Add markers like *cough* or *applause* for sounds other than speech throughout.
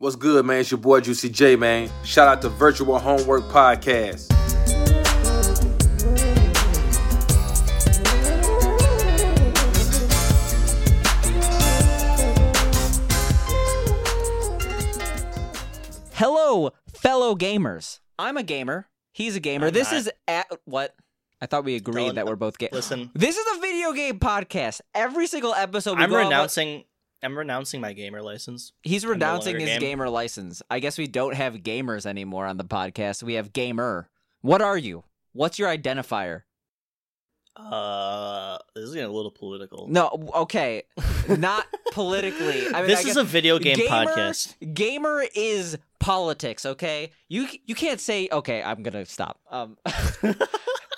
What's good, man? It's your boy Juicy J, man. Shout out to Virtual Homework Podcast. Hello, fellow gamers. I'm a gamer. He's a gamer. I'm this not. is at what? I thought we agreed Dylan, that we're both gamers. Listen, This is a video game podcast. Every single episode, we I'm go on what- renouncing. I'm renouncing my gamer license. He's renouncing longer his game. gamer license. I guess we don't have gamers anymore on the podcast. We have gamer. What are you? What's your identifier? Uh, this is getting a little political. No, okay, not *laughs* politically. I mean, this is a video game gamer, podcast. Gamer is politics. Okay, you you can't say okay. I'm gonna stop. Um, *laughs* *laughs*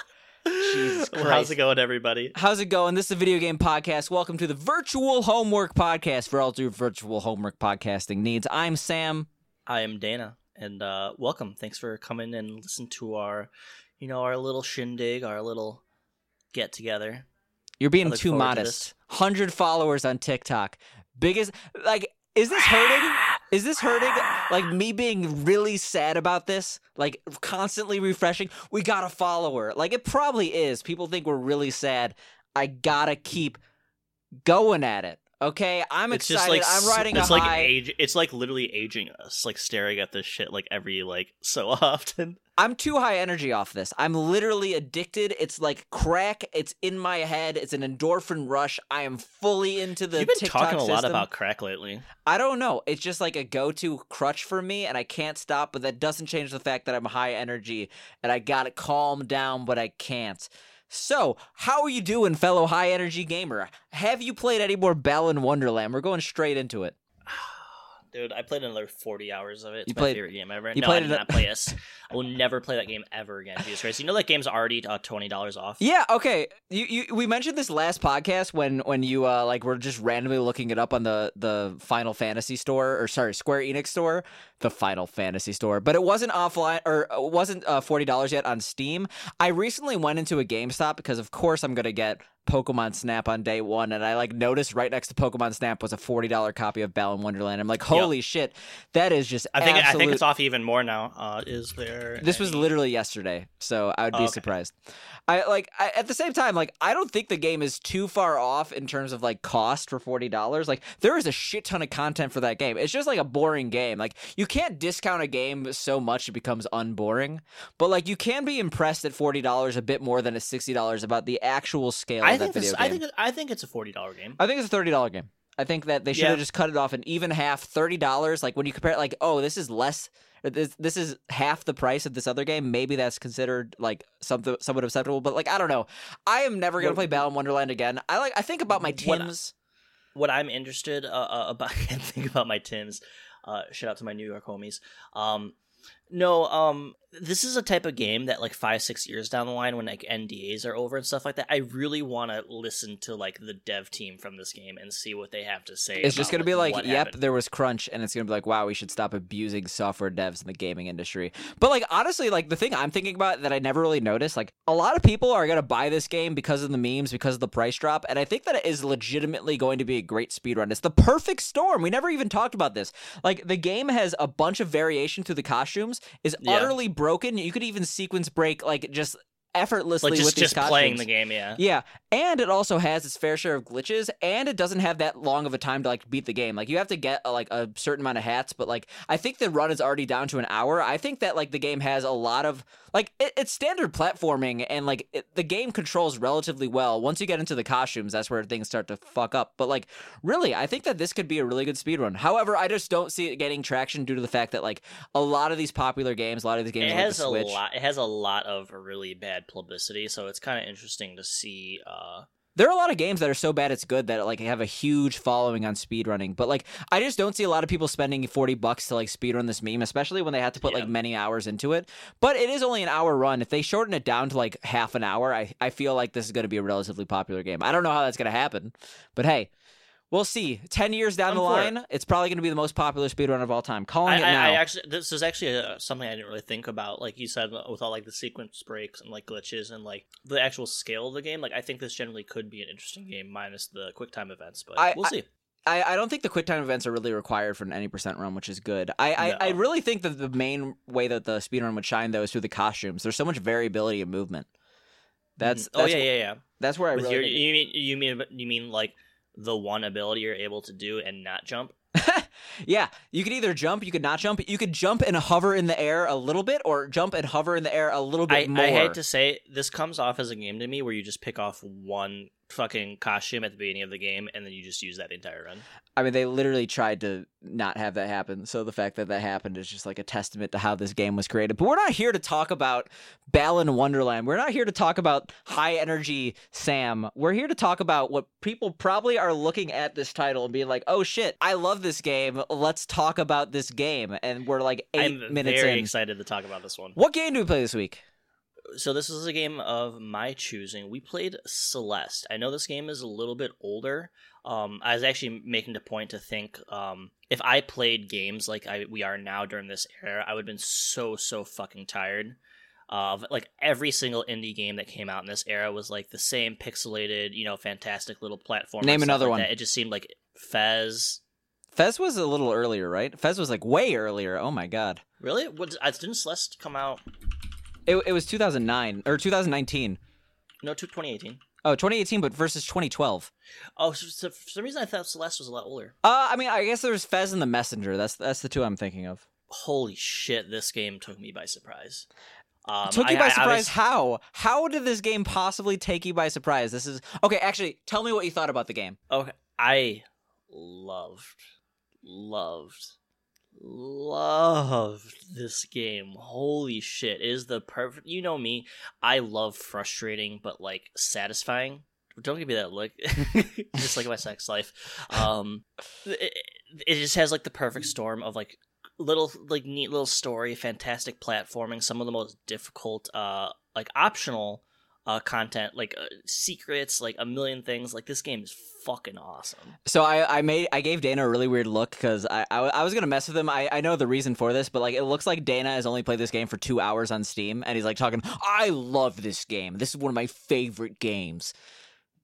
Jesus Christ. How's it going, everybody? How's it going? This is a video game podcast. Welcome to the Virtual Homework Podcast for all your virtual homework podcasting needs. I'm Sam. I am Dana, and uh, welcome. Thanks for coming and listen to our, you know, our little shindig, our little get together. You're being too forward to modest. Hundred followers on TikTok. Biggest like is this hurting? *laughs* Is this hurting? Like *sighs* me being really sad about this? Like constantly refreshing. We got a follower. Like it probably is. People think we're really sad. I gotta keep going at it. Okay, I'm it's excited. just like I'm riding it's a like high. age. It's like literally aging us, like staring at this shit like every like so *laughs* often. I'm too high energy off this. I'm literally addicted. It's like crack. It's in my head. It's an endorphin rush. I am fully into the You've been TikTok talking a lot system. about crack lately. I don't know. It's just like a go-to crutch for me, and I can't stop. But that doesn't change the fact that I'm high energy and I got to calm down, but I can't. So, how are you doing, fellow high energy gamer? Have you played any more Balan Wonderworld? We're going straight into it. Dude, I played another 40 hours of it. It's You my played- favorite game ever. you no, played I did it- not play this. *laughs* I will never play that game ever again. Jesus Christ. You know that game's already uh, $20 off? Yeah, okay. You, you we mentioned this last podcast when when you uh like were just randomly looking it up on the the Final Fantasy store or sorry, Square Enix store, the Final Fantasy store, but it wasn't offline or it wasn't uh, $40 yet on Steam. I recently went into a GameStop because of course I'm going to get Pokemon Snap on day 1 and I like noticed right next to Pokemon Snap was a $40 copy of Balan Wonderworld. I'm like, "Holy shit. That is just I think I think it's off even more now. Uh, is there? this was literally yesterday, so I would be Okay. surprised. I like I, at the same time, like I don't think the game is too far off in terms of like cost for forty dollars. Like there is a shit ton of content for that game. It's just like a boring game. Like you can't discount a game so much it becomes unboring. But like you can be impressed at forty dollars a bit more than at sixty dollars about the actual scale I that think this. I think I think it's a forty dollar game. I think it's a thirty dollar game. I think that they should Yeah. have just cut it off an even half, thirty dollars. Like when you compare, it, like, oh, this is less. This, this is half the price of this other game. Maybe that's considered like something somewhat acceptable. But like, I don't know. I am never gonna What- play Balan Wonderworld again. I like. I think about my Tim's. What I'm interested uh, uh, *laughs* about, I think about my Tims. Uh, shout out to my New York homies. Um, no, um, this is a type of game that like five six years down the line when like NDAs are over and stuff like that. I really want to listen to like the dev team from this game and see what they have to say. It's just gonna be like, what yep, happened. there was crunch, and it's gonna be like, wow, we should stop abusing software devs in the gaming industry. But like, honestly, like the thing I'm thinking about that I never really noticed, like a lot of people are gonna buy this game because of the memes, because of the price drop, and I think that it is legitimately going to be a great speedrun. It's the perfect storm. We never even talked about this. Like the game has a bunch of variation through the costumes, is Yeah. utterly broken. You could even sequence break like just effortlessly like with just these just playing costumes. the game. Yeah. Yeah, and it also has its fair share of glitches, and it doesn't have that long of a time to like beat the game. Like you have to get uh, like a certain amount of hats, but like I think the run is already down to an hour. I think that like the game has a lot of like it, it's standard platforming, and like it, the game controls relatively well. Once you get into the costumes, that's where things start to fuck up. But like really, I think that this could be a really good speed run However, I just don't see it getting traction due to the fact that like a lot of these popular games, a lot of these games it on, like, has the a lot. It has a lot of really bad publicity, so it's kind of interesting to see. Uh, There are a lot of games that are so bad it's good that like have a huge following on speedrunning. But like I just don't see a lot of people spending 40 bucks to like speedrun this meme, especially when they have to put Yeah. like many hours into it. But it is only an hour run. If they shorten it down to like half an hour, I, I feel like this is going to be a relatively popular game. I don't know how that's going to happen, but hey, we'll see. 10 years down I'm the for it. line, it's probably going to be the most popular speedrun of all time. Calling I, it now. I actually this is actually uh something I didn't really think about. Like you said, with all like the sequence breaks and like glitches and like the actual scale of the game. Like I think this generally could be an interesting game, minus the quick time events. But I- we'll I- see. I, I don't think the quick time events are really required for an any percent run, which is good. I, I, I really think that the main way that the speed run would shine though is through the costumes. There's so much variability in movement. That's, Mhm. oh that's yeah, yeah, yeah. that's where I With really your, you mean you mean you mean like the one ability you're able to do and not jump? *laughs* yeah, you could either jump, you could not jump. You could jump and hover in the air a little bit, or jump and hover in the air a little bit I, more. I hate to say this comes off as a game to me where you just pick off one fucking costume at the beginning of the game and then you just use that the entire run. I mean, they literally tried to not have that happen. So the fact that that happened is just like a testament to how this game was created. But we're not here to talk about Balan Wonderworld. We're not here to talk about high energy Sam. We're here to talk about what people probably are looking at this title and being like, "Oh shit, I love this game. Let's talk about this game." And we're like 8 I'm minutes very in. excited to talk about this one. What game do we play this week? So this is a game of my choosing. We played Celeste. I know this game is a little bit older. Um, I was actually making the point to think um, if I played games like I, we are now during this era, I would have been so so fucking tired. Of like every single indie game that came out in this era was like the same pixelated, you know, fantastic little platform. Name another like one. That. It just seemed like Fez. Fez was a little earlier, right? Fez was like way earlier. Oh my god. Really? What, uh, didn't Celeste come out? It, it was 2009 or 2019. No, to 2018. Oh, 2018, but versus 2012. Oh, so, so for some reason I thought Celeste was a lot older. Uh, I mean, I guess there's Fez and the Messenger. That's that's the two I'm thinking of. holy shit, this game took me by surprise. Um, Took you I- by I- I surprise? was- How? How did this game possibly take you by surprise? This is okay. Actually, tell me what you thought about the game. okay, I loved, loved, loved this game. Holy shit, it is the perfect. You know me, I love frustrating but like satisfying. Don't give me that look. *laughs* just like my sex life. Um, it, it just has like the perfect storm of like little like neat little story, fantastic platforming, some of the most difficult uh like optional uh content, like uh, secrets, like a million things. Like this game is fucking awesome. So I, I made I gave Dana a really weird look because I, I I was gonna mess with him. I, I know the reason for this, but like it looks like Dana has only played this game for two hours on Steam, and he's like talking. I love this game. This is one of my favorite games.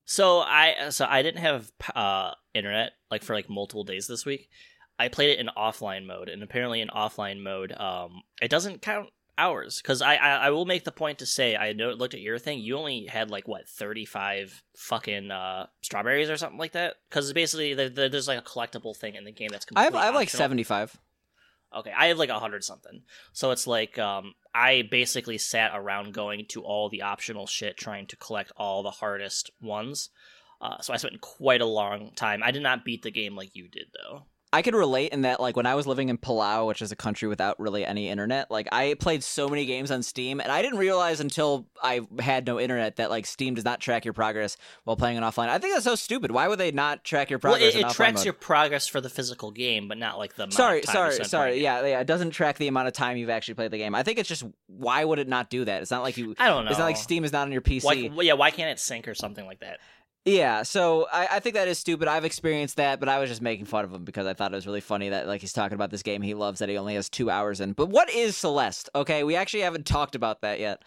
So I so I didn't have uh internet like for like multiple days this week. I played it in offline mode, and apparently in offline mode, um, it doesn't count hours because I, I I will make the point to say I know looked at your thing. You only had like what thirty five fucking uh strawberries or something like that. Because basically there, there- there's like a collectible thing in the game that's I have I have like seventy five. Okay, I have like a hundred something. So it's like um, I basically sat around going to all the optional shit, trying to collect all the hardest ones. Uh, so I spent quite a long time. I did not beat the game like you did, though. I could relate in that, like, when I was living in Palau, which is a country without really any internet, like, I played so many games on Steam, and I didn't realize until I had no internet that, like, Steam does not track your progress while playing it offline. I think that's so stupid. Why would they not track your progress well, it, it tracks mode? your progress for the physical game, but not like the amount Sorry, of time sorry, sorry. Yeah, yeah, it doesn't track the amount of time you've actually played the game. I think it's just why would it not do that? It's not like you. I don't know. It's not like Steam is not on your PC. Why, yeah, why can't it sync or something like that? Yeah, so I, I think that is stupid. I've experienced that, but I was just making fun of him because I thought it was really funny that like he's talking about this game he loves that he only has two hours in. But what is Celeste? Okay, we actually haven't talked about that yet.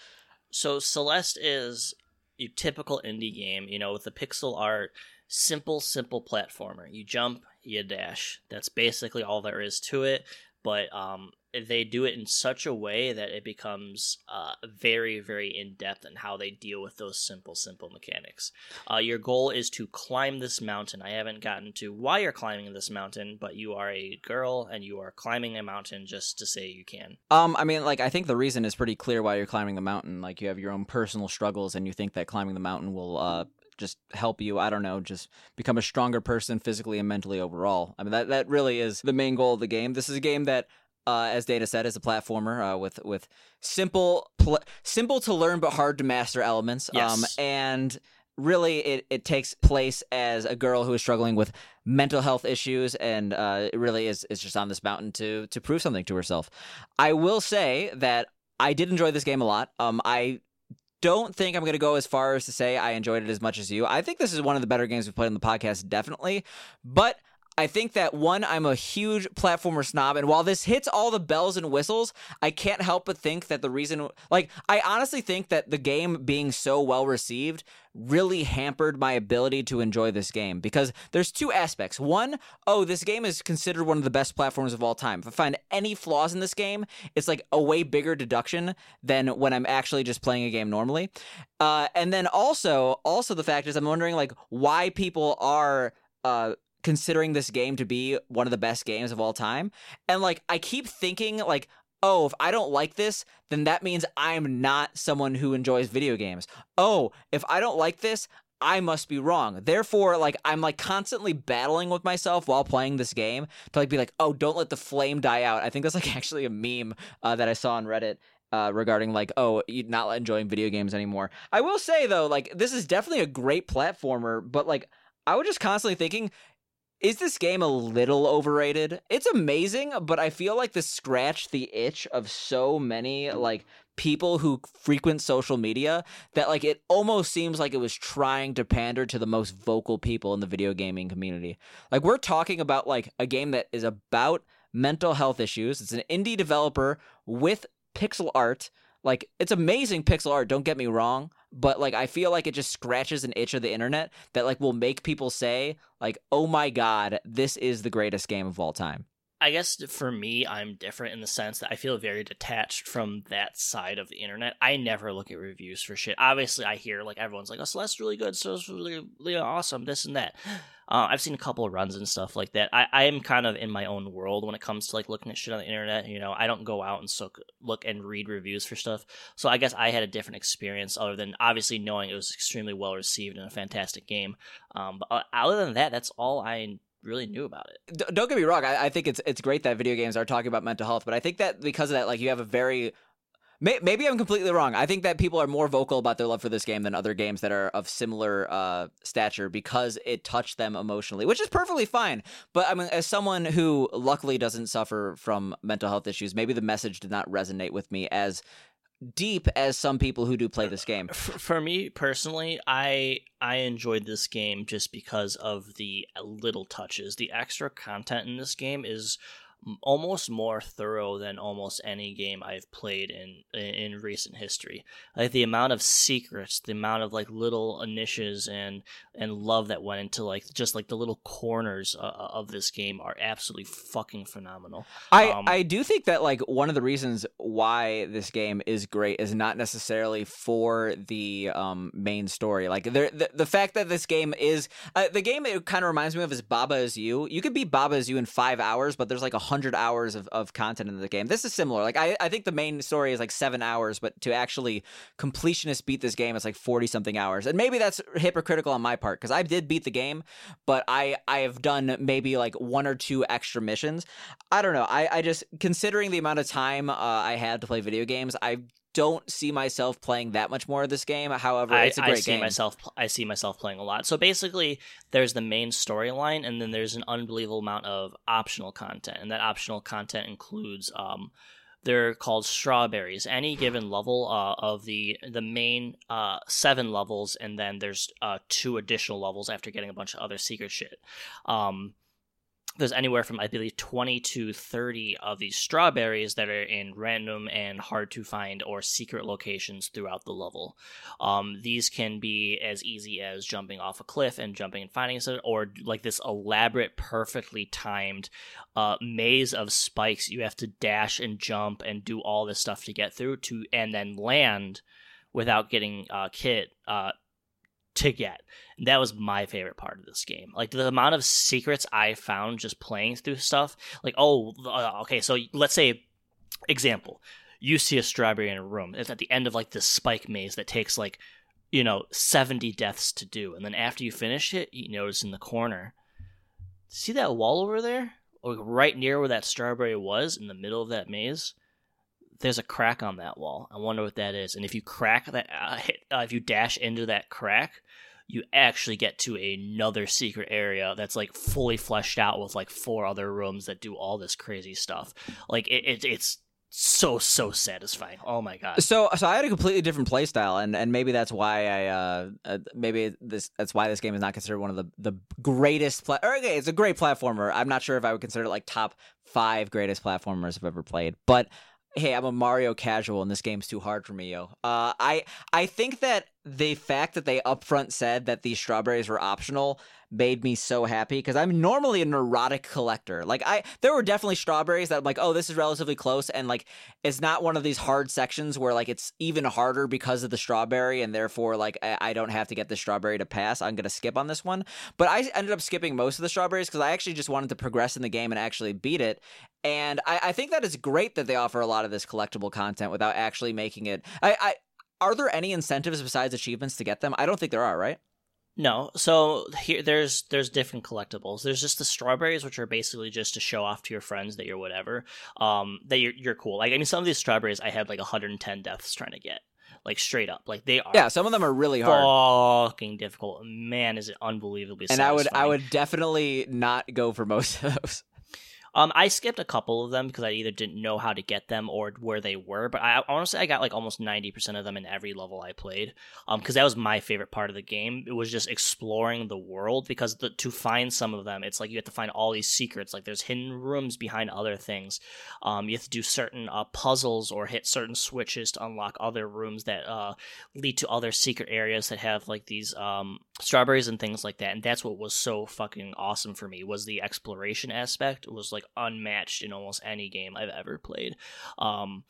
So Celeste is a typical indie game, you know, with the pixel art, simple, simple platformer. You jump, you dash. That's basically all there is to it. But um, they do it in such a way that it becomes uh, very, very in depth in how they deal with those simple, simple mechanics. Uh, your goal is to climb this mountain. I haven't gotten to why you're climbing this mountain, but you are a girl and you are climbing a mountain just to say you can. Um, I mean, like I think the reason is pretty clear why you're climbing the mountain. Like you have your own personal struggles, and you think that climbing the mountain will uh just help you. I don't know, just become a stronger person physically and mentally overall. I mean, that that really is the main goal of the game. This is a game that. Uh, as Dana said, as a platformer uh, with with simple pl- simple to learn but hard to master elements. Um, and really, it, it takes place as a girl who is struggling with mental health issues, and uh, it really is is just on this mountain to to prove something to herself. I will say that I did enjoy this game a lot. Um, I don't think I'm going to go as far as to say I enjoyed it as much as you. I think this is one of the better games we've played on the podcast, definitely. But I think that one, I'm a huge platformer snob, and while this hits all the bells and whistles, I can't help but think that the reason, like, I honestly think that the game being so well received really hampered my ability to enjoy this game because there's two aspects. One, oh, this game is considered one of the best platforms of all time. If I find any flaws in this game, it's like a way bigger deduction than when I'm actually just playing a game normally. Uh, and then also, also the fact is, I'm wondering like why people are. Uh, considering this game to be one of the best games of all time. And like I keep thinking like oh, if I don't like this, then that means I'm not someone who enjoys video games. Oh, if I don't like this, I must be wrong. Therefore, like I'm like constantly battling with myself while playing this game to like be like, oh, don't let the flame die out. I think that's like *laughs* actually a meme uh, that I saw on Reddit. Uh, regarding like oh you're not enjoying video games anymore i will say though like this is definitely a great platformer but like i was just constantly thinking is this game a little overrated? It's amazing, but I feel like this scratched the itch of so many like people who frequent social media that like it almost seems like it was trying to pander to the most vocal people in the video gaming community. Like we're talking about like a game that is about mental health issues. It's an indie developer with pixel art. Like it's amazing pixel art, don't get me wrong, but like I feel like it just scratches an itch of the internet that like will make people say like, "Oh my god, this is the greatest game of all time." I guess for me, I'm different in the sense that I feel very detached from that side of the internet. I never look at reviews for shit. Obviously, I hear like everyone's like, "Oh, so that's really good, so it's really, really awesome," this and that. Uh, I've seen a couple of runs and stuff like that. I, I am kind of in my own world when it comes to like looking at shit on the internet. You know, I don't go out and look and read reviews for stuff. So I guess I had a different experience other than obviously knowing it was extremely well received and a fantastic game. Um, but uh, other than that, that's all I really knew about it. D- don't get me wrong. I, I think it's it's great that video games are talking about mental health, but I think that because of that, like you have a very Maybe I'm completely wrong. I think that people are more vocal about their love for this game than other games that are of similar uh, stature because it touched them emotionally, which is perfectly fine. But I mean, as someone who luckily doesn't suffer from mental health issues, maybe the message did not resonate with me as deep as some people who do play this game. For me personally, I I enjoyed this game just because of the little touches. The extra content in this game is almost more thorough than almost any game I've played in in recent history. Like the amount of secrets, the amount of like little niches and and love that went into like just like the little corners uh, uh, of this game are absolutely fucking phenomenal. I um, I do think that like one of the reasons why this game is great is not necessarily for the um main story. Like the the, the fact that this game is uh, the game it kind of reminds me of is Baba is You. You could be Baba is You in 5 hours, but there's like a hundred hours of, of content in the game. This is similar. Like I, I think the main story is like seven hours, but to actually completionist beat this game, it's like forty something hours. And maybe that's hypocritical on my part because I did beat the game, but I I have done maybe like one or two extra missions. I don't know. I I just considering the amount of time uh, I had to play video games, I don't see myself playing that much more of this game. However, it's a great I see game. Myself, I see myself playing a lot. So basically, there's the main storyline, and then there's an unbelievable amount of optional content, and that optional content includes. Um, they're called strawberries. Any given level uh, of the the main uh, seven levels, and then there's uh, two additional levels after getting a bunch of other secret shit. Um, there's anywhere from I believe 20 to 30 of these strawberries that are in random and hard to find or secret locations throughout the level. Um, these can be as easy as jumping off a cliff and jumping and finding it, or like this elaborate, perfectly timed uh, maze of spikes you have to dash and jump and do all this stuff to get through to and then land without getting uh, kit uh, to get. That was my favorite part of this game. Like the amount of secrets I found just playing through stuff. Like, oh, uh, okay, so let's say, example, you see a strawberry in a room. It's at the end of like this spike maze that takes like, you know, 70 deaths to do. And then after you finish it, you notice in the corner, see that wall over there? Or right near where that strawberry was in the middle of that maze? There's a crack on that wall. I wonder what that is. And if you crack that, uh, hit, uh, if you dash into that crack, you actually get to another secret area that's like fully fleshed out with like four other rooms that do all this crazy stuff. Like it, it it's so so satisfying. Oh my god. So so I had a completely different play style, and, and maybe that's why I uh, uh maybe this that's why this game is not considered one of the the greatest. Pla- okay, it's a great platformer. I'm not sure if I would consider it like top five greatest platformers I've ever played, but hey, I'm a Mario casual and this game's too hard for me, yo. Uh, I I think that the fact that they upfront said that these strawberries were optional made me so happy because I'm normally a neurotic collector. Like I there were definitely strawberries that I'm like, oh, this is relatively close and like it's not one of these hard sections where like it's even harder because of the strawberry and therefore like I, I don't have to get the strawberry to pass. I'm gonna skip on this one. But I ended up skipping most of the strawberries because I actually just wanted to progress in the game and actually beat it. And I, I think that it's great that they offer a lot of this collectible content without actually making it I, I are there any incentives besides achievements to get them? I don't think there are, right? No, so here there's there's different collectibles. There's just the strawberries, which are basically just to show off to your friends that you're whatever, um, that you're you're cool. Like I mean, some of these strawberries I had like 110 deaths trying to get, like straight up. Like they are. Yeah, some of them are really hard. Fucking difficult. Man, is it unbelievably. And satisfying. I would I would definitely not go for most of those. Um, I skipped a couple of them because I either didn't know how to get them or where they were. But I honestly, I got like almost ninety percent of them in every level I played. Um, because that was my favorite part of the game. It was just exploring the world. Because the, to find some of them, it's like you have to find all these secrets. Like there's hidden rooms behind other things. Um, you have to do certain uh, puzzles or hit certain switches to unlock other rooms that uh lead to other secret areas that have like these um strawberries and things like that. And that's what was so fucking awesome for me was the exploration aspect. It was like like unmatched in almost any game I've ever played. Um,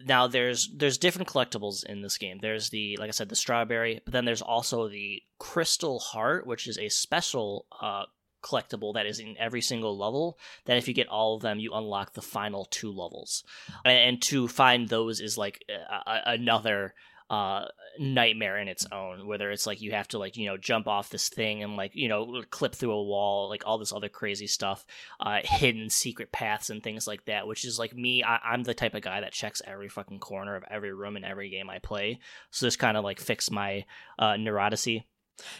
now there's there's different collectibles in this game. There's the like I said the strawberry, but then there's also the crystal heart, which is a special uh, collectible that is in every single level. That if you get all of them, you unlock the final two levels, and, and to find those is like a, a, another uh nightmare in its own whether it's like you have to like you know jump off this thing and like you know clip through a wall like all this other crazy stuff uh hidden secret paths and things like that which is like me I- i'm the type of guy that checks every fucking corner of every room in every game i play. So this kind of like fix my uh neuroticy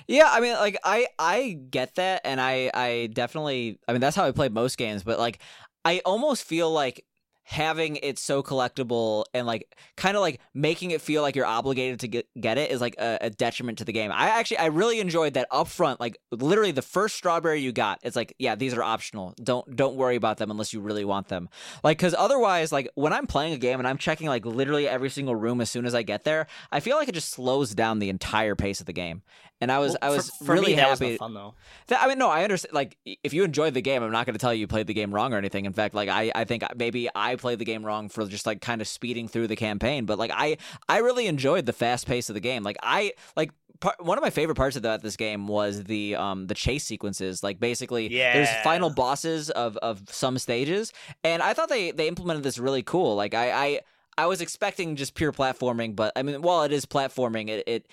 yeah, I mean, like I I get that, and I I definitely I mean that's how I play most games, but like I almost feel like having it so collectible and like kind of like making it feel like you're obligated to get, get it is like a, a, detriment to the game. I actually I really enjoyed that upfront like literally the first strawberry you got, it's like yeah these are optional. Don't don't worry about them unless you really want them. Like because otherwise like when I'm playing a game and I'm checking like literally every single room as soon as I get there, I feel like it just slows down the entire pace of the game and I was well, I was for, for really me, happy. Was fun though. That, I mean, no, I understand. Like, if you enjoyed the game, I'm not going to tell you you played the game wrong or anything. In fact, like I I think maybe I played the game wrong for just like kind of speeding through the campaign. But like I I really enjoyed the fast pace of the game. Like I like Part, one of my favorite parts about this game was the um the chase sequences. Like basically, yeah. there's final bosses of of some stages, and I thought they they implemented this really cool. Like I I I was expecting just pure platforming, but I mean, while it is platforming, it it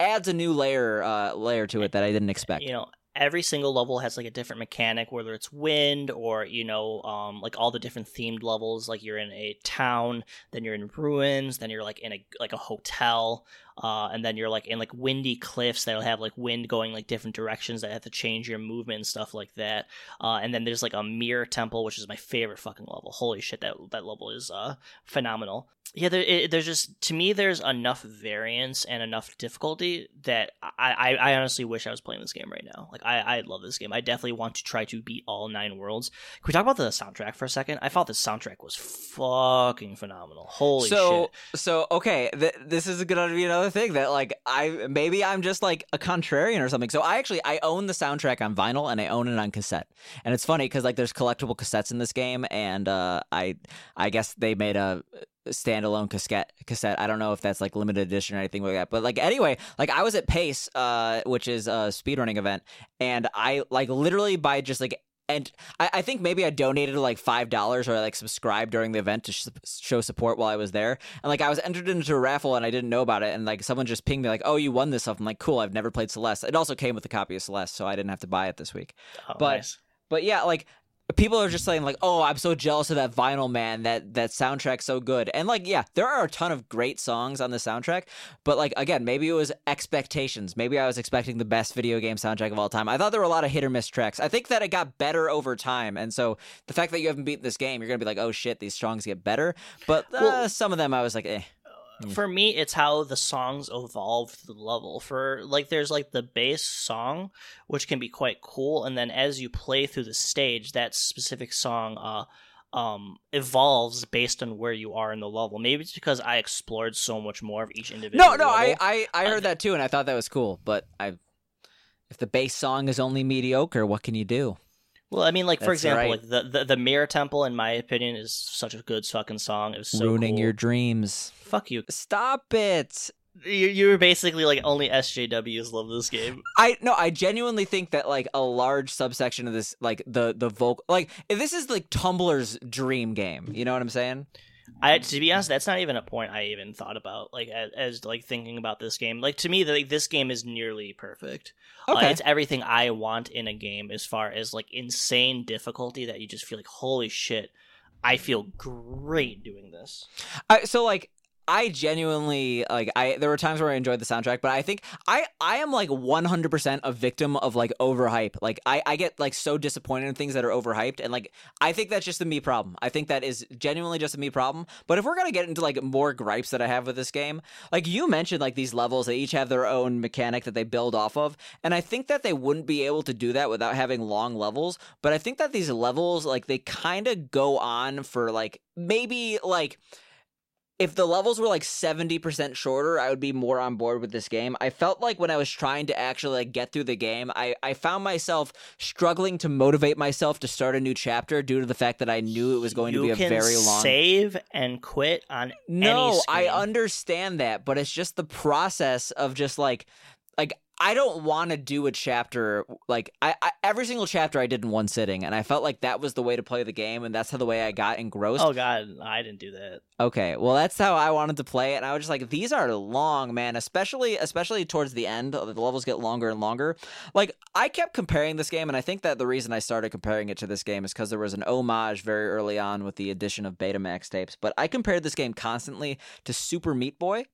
adds a new layer uh, layer to it that I didn't expect. You know, every single level has like a different mechanic, whether it's wind or you know, um, like all the different themed levels. Like you're in a town, then you're in ruins, then you're like in a like a hotel, uh, and then you're like in like windy cliffs that'll have like wind going like different directions that have to change your movement and stuff like that. Uh, and then there's like a mirror temple, which is my favorite fucking level. Holy shit, that that level is uh, phenomenal yeah, there, it, there's just to me there's enough variance and enough difficulty that I, I, I, honestly wish I was playing this game right now. Like I, I love this game. I definitely want to try to beat all nine worlds. Can we talk about the soundtrack for a second? I thought the soundtrack was fucking phenomenal. Holy so, shit! So okay, th- this is going to be another thing that like I maybe I'm just like a contrarian or something. So I actually I own the soundtrack on vinyl and I own it on cassette. And it's funny because like there's collectible cassettes in this game, and uh, I I guess they made a standalone cassette cassette. I don't know if that's like limited edition or anything like that. But like anyway, like I was at Pace, uh, which is a speedrunning event, and I like literally by just like and I, I think maybe I donated like five dollars or like subscribed during the event to sh- show support while I was there. And like I was entered into a raffle and I didn't know about it. And like someone just pinged me like, "Oh, you won this stuff." I'm like, "Cool, I've never played Celeste." It also came with a copy of Celeste, so I didn't have to buy it this week. Oh, but nice. but yeah, like people are just saying like, "Oh, I'm so jealous of that Vinyl Man. That that soundtrack's so good." And like, yeah, there are a ton of great songs on the soundtrack, but like again, maybe it was expectations. Maybe I was expecting the best video game soundtrack of all time. I thought there were a lot of hit or miss tracks. I think that it got better over time, and so the fact that you haven't beaten this game, you're gonna be like, "Oh shit, these songs get better." But uh, Well- some of them, I was like, "Eh." For me it's how the songs evolve the level for like there's like the base song which can be quite cool and then as you play through the stage that specific song uh um evolves based on where you are in the level maybe it's because i explored so much more of each individual No, no, I, level. I, I heard that too, and I thought that was cool. But I, if the bass song is only mediocre, what can you do? Well i mean like for That's example right. like the, the the mirror temple in my opinion is such a good fucking song it was so Ruining cool. your dreams. fuck you Stop it. you you were basically like only sjws love this game I no, I genuinely think that like a large subsection of this, like the the vocal, like this is like Tumblr's dream game. You know what I'm saying? I to be honest, that's not even a point I even thought about. Like as, as like thinking about this game, like to me, like this game is nearly perfect. Uh, Okay. it's everything I want in a game as far as like insane difficulty that you just feel like holy shit. I feel great doing this. I, so like I genuinely like I there were times where I enjoyed the soundtrack, but I think I I am like 100% a victim of like overhype. Like I I get like so disappointed in things that are overhyped and like I think that's just a me problem. I think that is genuinely just a me problem. But if we're going to get into like more gripes that I have with this game, like you mentioned like these levels they each have their own mechanic that they build off of, and I think that they wouldn't be able to do that without having long levels, but I think that these levels like they kind of go on for like maybe like if the levels were like 70% shorter, I would be more on board with this game. I felt like when I was trying to actually like get through the game, I, I found myself struggling to motivate myself to start a new chapter due to the fact that I knew it was going you to be a very long save and quit on no, I understand that, but it's just the process of just like like I don't want to do a chapter like I, I every single chapter I did in one sitting, and I felt like that was the way to play the game, and that's how the way I got engrossed. Oh god, I didn't do that. Okay, well that's how I wanted to play it, and I was just like, these are long, man. Especially, especially towards the end, the levels get longer and longer. Like I kept comparing this game, and I think that the reason I started comparing it to this game is because there was an homage very early on with the addition of Betamax tapes. But I compared this game constantly to Super Meat Boy,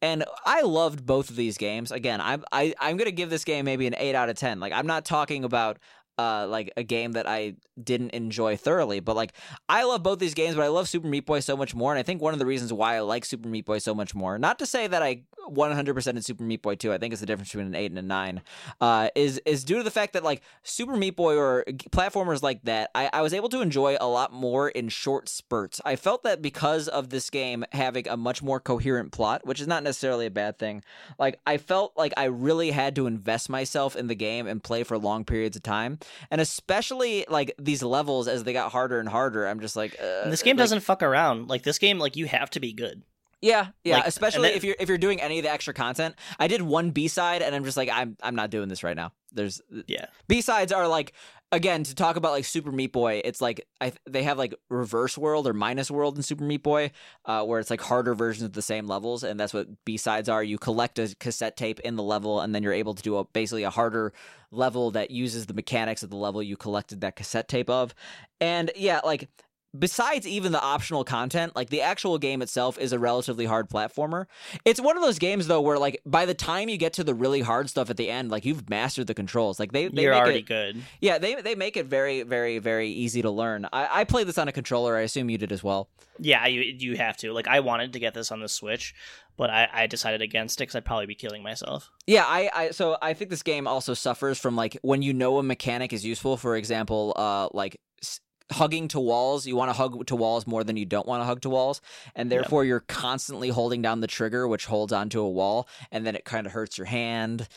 and I loved both of these games. Again, I'm I, I'm gonna give this game maybe an eight out of ten. Like I'm not talking about uh like a game that I didn't enjoy thoroughly, but like I love both these games, but I love Super Meat Boy so much more. And I think one of the reasons why I like Super Meat Boy so much more, not to say that I 100% in Super Meat Boy 2, I think it's the difference between an 8 and a 9, uh, is is due to the fact that like Super Meat Boy or platformers like that, I, I was able to enjoy a lot more in short spurts. I felt that because of this game having a much more coherent plot, which is not necessarily a bad thing, like I felt like I really had to invest myself in the game and play for long periods of time. And especially like these levels as they got harder and harder, I'm just like, uh, this game like, doesn't fuck around. Like this game, like you have to be good. Yeah, yeah. Like, especially that- if you're if you're doing any of the extra content. I did one B side, and I'm just like, I'm I'm not doing this right now. There's Yeah. B sides are like again to talk about like Super Meat Boy. It's like I they have like reverse world or minus world in Super Meat Boy, uh, where it's like harder versions of the same levels, and that's what B sides are. You collect a cassette tape in the level, and then you're able to do a basically a harder level that uses the mechanics of the level you collected that cassette tape of. And yeah, like besides even the optional content, like the actual game itself is a relatively hard platformer. It's one of those games though where like by the time you get to the really hard stuff at the end, like you've mastered the controls. Like they, they You're make already it, good. yeah, they they make it very very very easy to learn. I, I played this on a controller. I assume you did as well. Yeah, you you have to. Like I wanted to get this on the Switch, but I, I decided against it because I'd probably be killing myself. Yeah, I, I so I think this game also suffers from like when you know a mechanic is useful. For example, uh, like hugging to walls. You want to hug to walls more than you don't want to hug to walls, and Yep. therefore you're constantly holding down the trigger, which holds onto a wall, and then it kind of hurts your hand.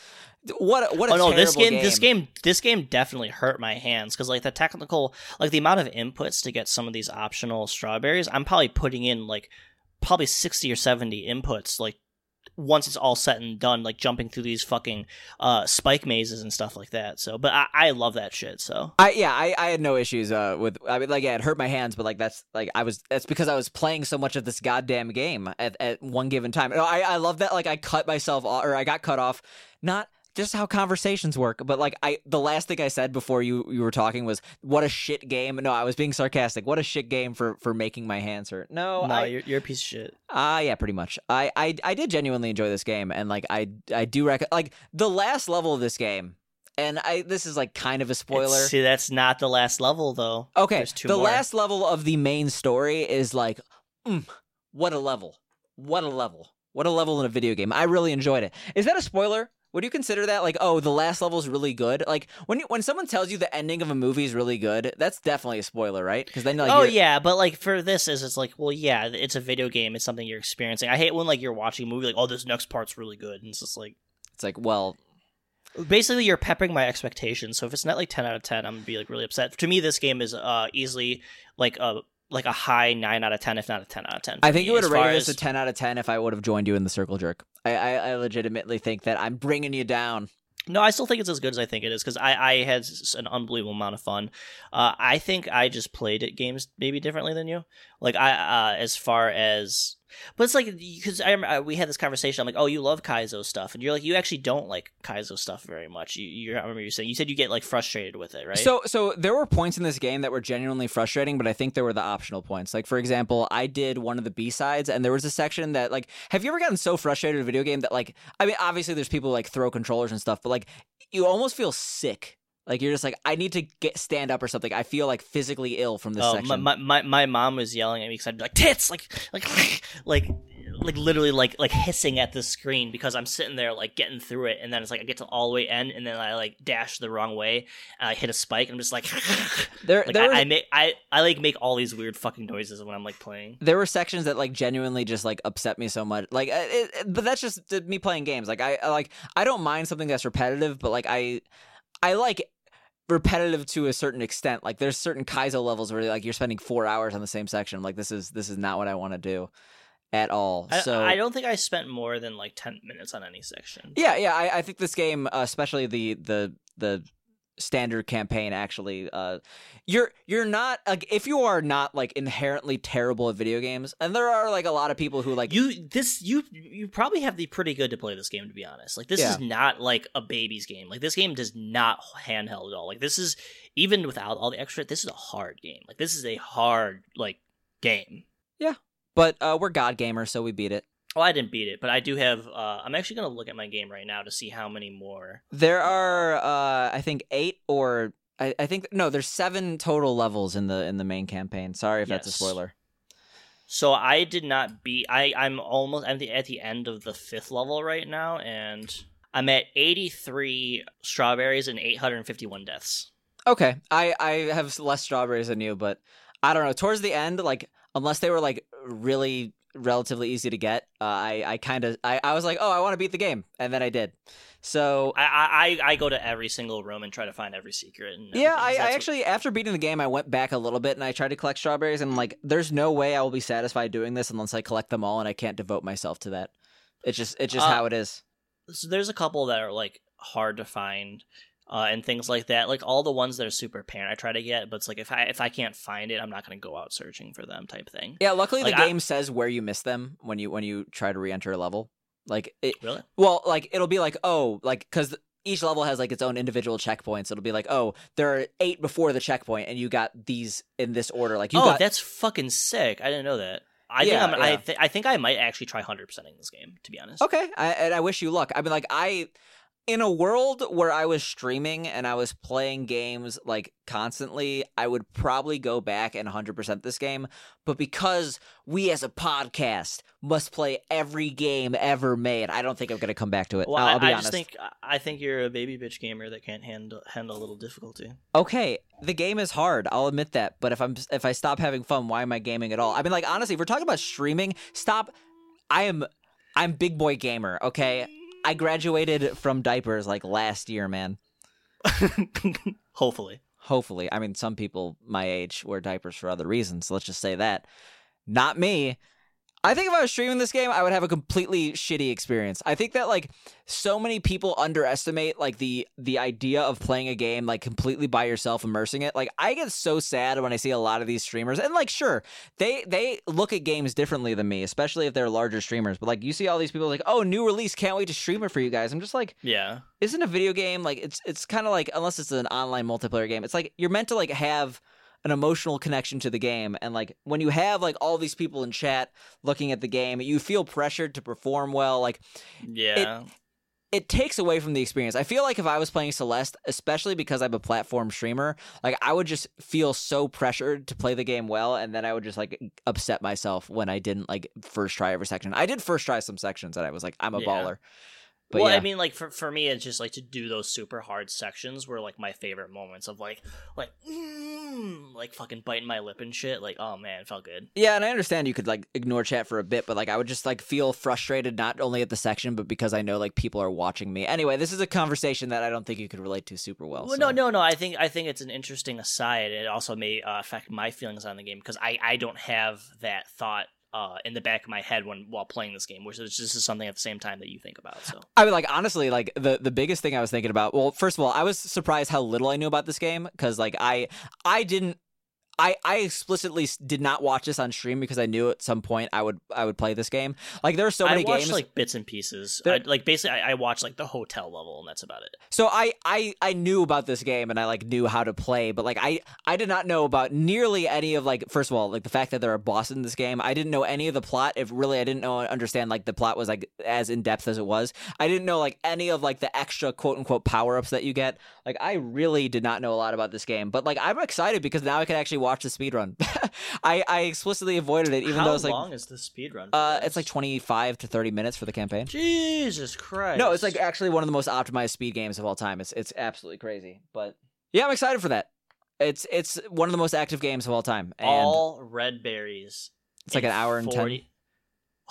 What a- what a oh no, this terrible game, this game, this game definitely hurt my hands because like the technical, like the amount of inputs to get some of these optional strawberries, I'm probably putting in like probably sixty or seventy inputs. Like once it's all set and done, like jumping through these fucking uh, spike mazes and stuff like that. So, but I, I love that shit. So I yeah, I, I had no issues uh with I mean like yeah, it hurt my hands, but like that's like I was that's because I was playing so much of this goddamn game at, at one given time. I I love that like I cut myself off or I got cut off not just how conversations work. But like I, the last thing I said before you you were talking was, "What a shit game." No, I was being sarcastic. What a shit game for for making my hands hurt. No, no, I, you're, you're a piece of shit. Ah, uh, yeah, pretty much. I, I I did genuinely enjoy this game, and like I I do rec- like the last level of this game. And I this is like kind of a spoiler. It's- see, that's not the last level though. Okay, the more. last level of the main story is like, mm, what a level! What a level! What a level in a video game! I really enjoyed it. Is that a spoiler? Would you consider that like, oh, the last level is really good? Like when you, when someone tells you the ending of a movie is really good, that's definitely a spoiler, right? Because then like, oh you're- yeah, but like for this is it's like well yeah it's a video game it's something you're experiencing. I hate when like you're watching a movie like oh this next part's really good and it's just like it's like, well, basically you're peppering my expectations. So if it's not like ten out of ten, I'm gonna be like really upset. To me, this game is uh easily like a like a high nine out of ten, if not a ten out of ten. I think you would have rated this a ten out of ten if I would have joined you in the circle jerk. I, I, I legitimately think that I'm bringing you down. No, I still think it's as good as I think it is because I, I had an unbelievable amount of fun. Uh, I think I just played it games maybe differently than you. Like I, uh, as far as, but it's like because I, we had this conversation. I'm like, oh, you love Kaizo stuff, and you're like, you actually don't like Kaizo stuff very much. You, you I remember you saying you said you get like frustrated with it, right? So so there were points in this game that were genuinely frustrating, but I think there were the optional points. Like for example, I did one of the B sides, and there was a section that like, have you ever gotten so frustrated with a video game that like, I mean, obviously there's people like throw controllers and stuff, but like you almost feel sick. Like you're just like, I need to get stand up or something. I feel like physically ill from this Oh, section. my, my, my mom was yelling at me because I'd be like tits, like like *laughs* like like literally like like hissing at the screen because I'm sitting there like getting through it, and then it's like I get to all the way end, and then I like dash the wrong way, and I hit a spike, and I'm just like, *laughs* there like there I, was- I make I I like make all these weird fucking noises when I'm like playing. there were sections that like genuinely just like upset me so much like uh, it, it- but that's just uh, me playing games like I, I like i don't mind something that's repetitive but like i i like repetitive to a certain extent. Like there's certain kaizo levels where like you're spending four hours on the same section. Like this is this is not what i want to do at all. I, so I don't think I spent more than like ten minutes on any section. yeah yeah i, I think this game uh, especially the the the standard campaign actually uh you're you're not like if you are not like inherently terrible at video games and there are like a lot of people who like You this you you probably have the pretty good to play this game to be honest. Like this Yeah. is not like a baby's game. Like this game does not handheld at all. Like this is even without all the extra. This is a hard game. Like this is a hard like game. Yeah. But uh, we're God gamers, so we beat it. Well, I didn't beat it, but I do have. uh I'm actually gonna look at my game right now to see how many more. There are, uh, I think, eight or I, I think no, there's seven total levels in the in the main campaign. Sorry if that's a spoiler. So I did not beat. I I'm almost at the at the end of the fifth level right now, and I'm at 83 strawberries and 851 deaths. Okay, I I have less strawberries than you, but I don't know. Towards the end, like unless they were like really relatively easy to get, uh, I I kind of I, I was like, oh, I want to beat the game, and then I did. So I, I I- go to every single room and try to find every secret. And Yeah. I, I That's what- actually after beating the game, I went back a little bit and I tried to collect strawberries, and like, there's no way I will be satisfied doing this unless I collect them all, and I can't devote myself to that. It's just it's just Uh, how it is. so there's a couple that are like hard to find uh, and things like that. Like all the ones that are super apparent, I try to get, but it's like if I if I can't find it, I'm not going to go out searching for them, type thing. Yeah, luckily like, the I- game says where you miss them when you when you try to re-enter a level. Like it, Really? well, like it'll be like oh, like because each level has like its own individual checkpoints. It'll be like oh, there are eight before the checkpoint, and you got these in this order. Like you oh, got that's fucking sick! I didn't know that. I Yeah, think I'm, I th- I think I might actually try hundred percenting this game. To be honest. Okay, I, and I wish you luck. I mean, like I, in a world where I was streaming and I was playing games like constantly, I would probably go back and 100% this game. But because we as a podcast must play every game ever made, I don't think I'm going to come back to it. Well, I'll, I'll be I honest. think I think you're a baby bitch gamer that can't handle handle a little difficulty. okay, the game is hard. I'll admit that. But if I'm if I stop having fun, why am I gaming at all? I mean, like honestly, if we're talking about streaming, stop. I am I'm big boy gamer. Okay, I graduated from diapers like last year, man. *laughs* Hopefully. Hopefully, I mean, some people my age wear diapers for other reasons. So let's just say that. Not me. I think if I was streaming this game, I would have a completely shitty experience. I think that like so many people underestimate like the the idea of playing a game like completely by yourself, immersing it. Like I get so sad when I see a lot of these streamers, and like sure they they look at games differently than me, especially if they're larger streamers. But like you see all these people like, oh, new release, can't wait to stream it for you guys. I'm just like, Yeah. isn't a video game like it's it's kind of like unless it's an online multiplayer game, it's like you're meant to like have an emotional connection to the game and like when you have like all these people in chat looking at the game you feel pressured to perform well like Yeah. it takes away from the experience. I feel like if I was playing Celeste, especially because I'm a platform streamer, like I would just feel so pressured to play the game well, and then I would just like upset myself when I didn't like first try every section. I did first try some sections, and I was like, I'm a Yeah. baller. But well, yeah. I mean, like for for me, it's just like to do those super hard sections were like my favorite moments of like like mm, like fucking biting my lip and shit. Like, oh man, it felt good. Yeah, and I understand you could like ignore chat for a bit, but like I would just like feel frustrated not only at the section, but because I know like people are watching me. Anyway, this is a conversation that I don't think you could relate to super well. Well, so- no, no, no. I think I think it's an interesting aside. It also may uh, affect my feelings on the game because I I don't have that thought uh in the back of my head when while playing this game, which is this is something at the same time that you think about. So I mean, like honestly, like the the biggest thing I was thinking about. Well, first of all, I was surprised how little I knew about this game because like I I didn't. I, I explicitly did not watch this on stream because I knew at some point I would I would play this game. Like there are so I many watched games. like bits and pieces. I, like basically, I, I watched like the hotel level, and that's about it. So I, I I knew about this game and I like knew how to play, but like I I did not know about nearly any of like first of all like the fact that there are bosses in this game. I didn't know any of the plot. If really I didn't know understand like the plot was like as in depth as it was. I didn't know like any of like the extra quote unquote power ups that you get. Like I really did not know a lot about this game, but like I'm excited because now I can actually watch the speed run. *laughs* I I explicitly avoided it even How though it's like long is the speed run? uh it's like 25 to 30 minutes for the campaign. Jesus Christ. No, it's like actually one of the most optimized speed games of all time. It's it's absolutely crazy. But yeah, I'm excited for that. It's it's one of the most active games of all time, and all red berries. it's like an hour and ten.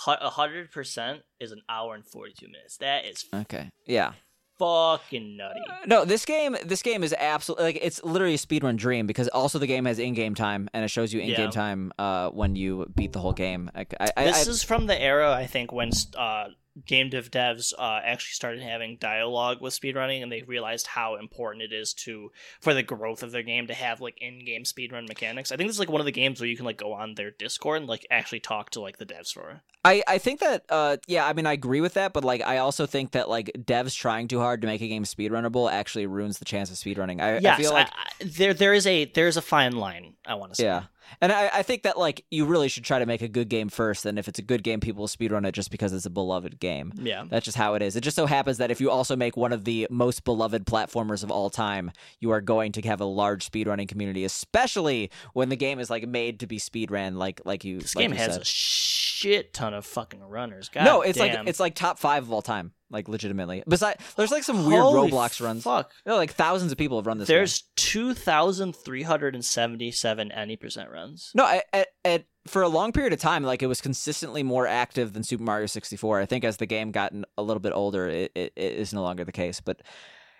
A hundred percent is an hour and forty-two minutes. That is Okay, yeah. Fucking nutty. No, this game this game is absolutely like it's literally a speedrun dream because also the game has in-game time and it shows you in-game Yeah. time uh, when you beat the whole game. Like, I, I, this I- is from the era I think when uh, game dev devs uh, actually started having dialogue with speedrunning, and they realized how important it is to for the growth of their game to have like in-game speedrun mechanics. I think this is like one of the games where you can like go on their Discord and like actually talk to like the devs for it. I, I think that uh yeah I mean I agree with that but like I also think that like devs trying too hard to make a game speedrunnable actually ruins the chance of speedrunning. I, Yes, I feel like I- I- there there is a there's a fine line. I want to say. Yeah. And I, I think that like you really should try to make a good game first, and if it's a good game, people will speedrun it just because it's a beloved game. Yeah. That's just how it is. It just so happens that if you also make one of the most beloved platformers of all time, you are going to have a large speedrunning community, especially when the game is like made to be speedran, like like you. This like game you has said. a shit ton of fucking runners. God no, it's damn. like it's like top five of all time, like legitimately. Besides, there's like some weird Holy Roblox runs. Fuck. You know, like thousands of people have run this. There's two thousand three hundred and seventy-seven any percent runs. No, at, at, at for a long period of time, like it was consistently more active than Super Mario 64. I think as the game gotten a little bit older, it, it, it is no longer the case. But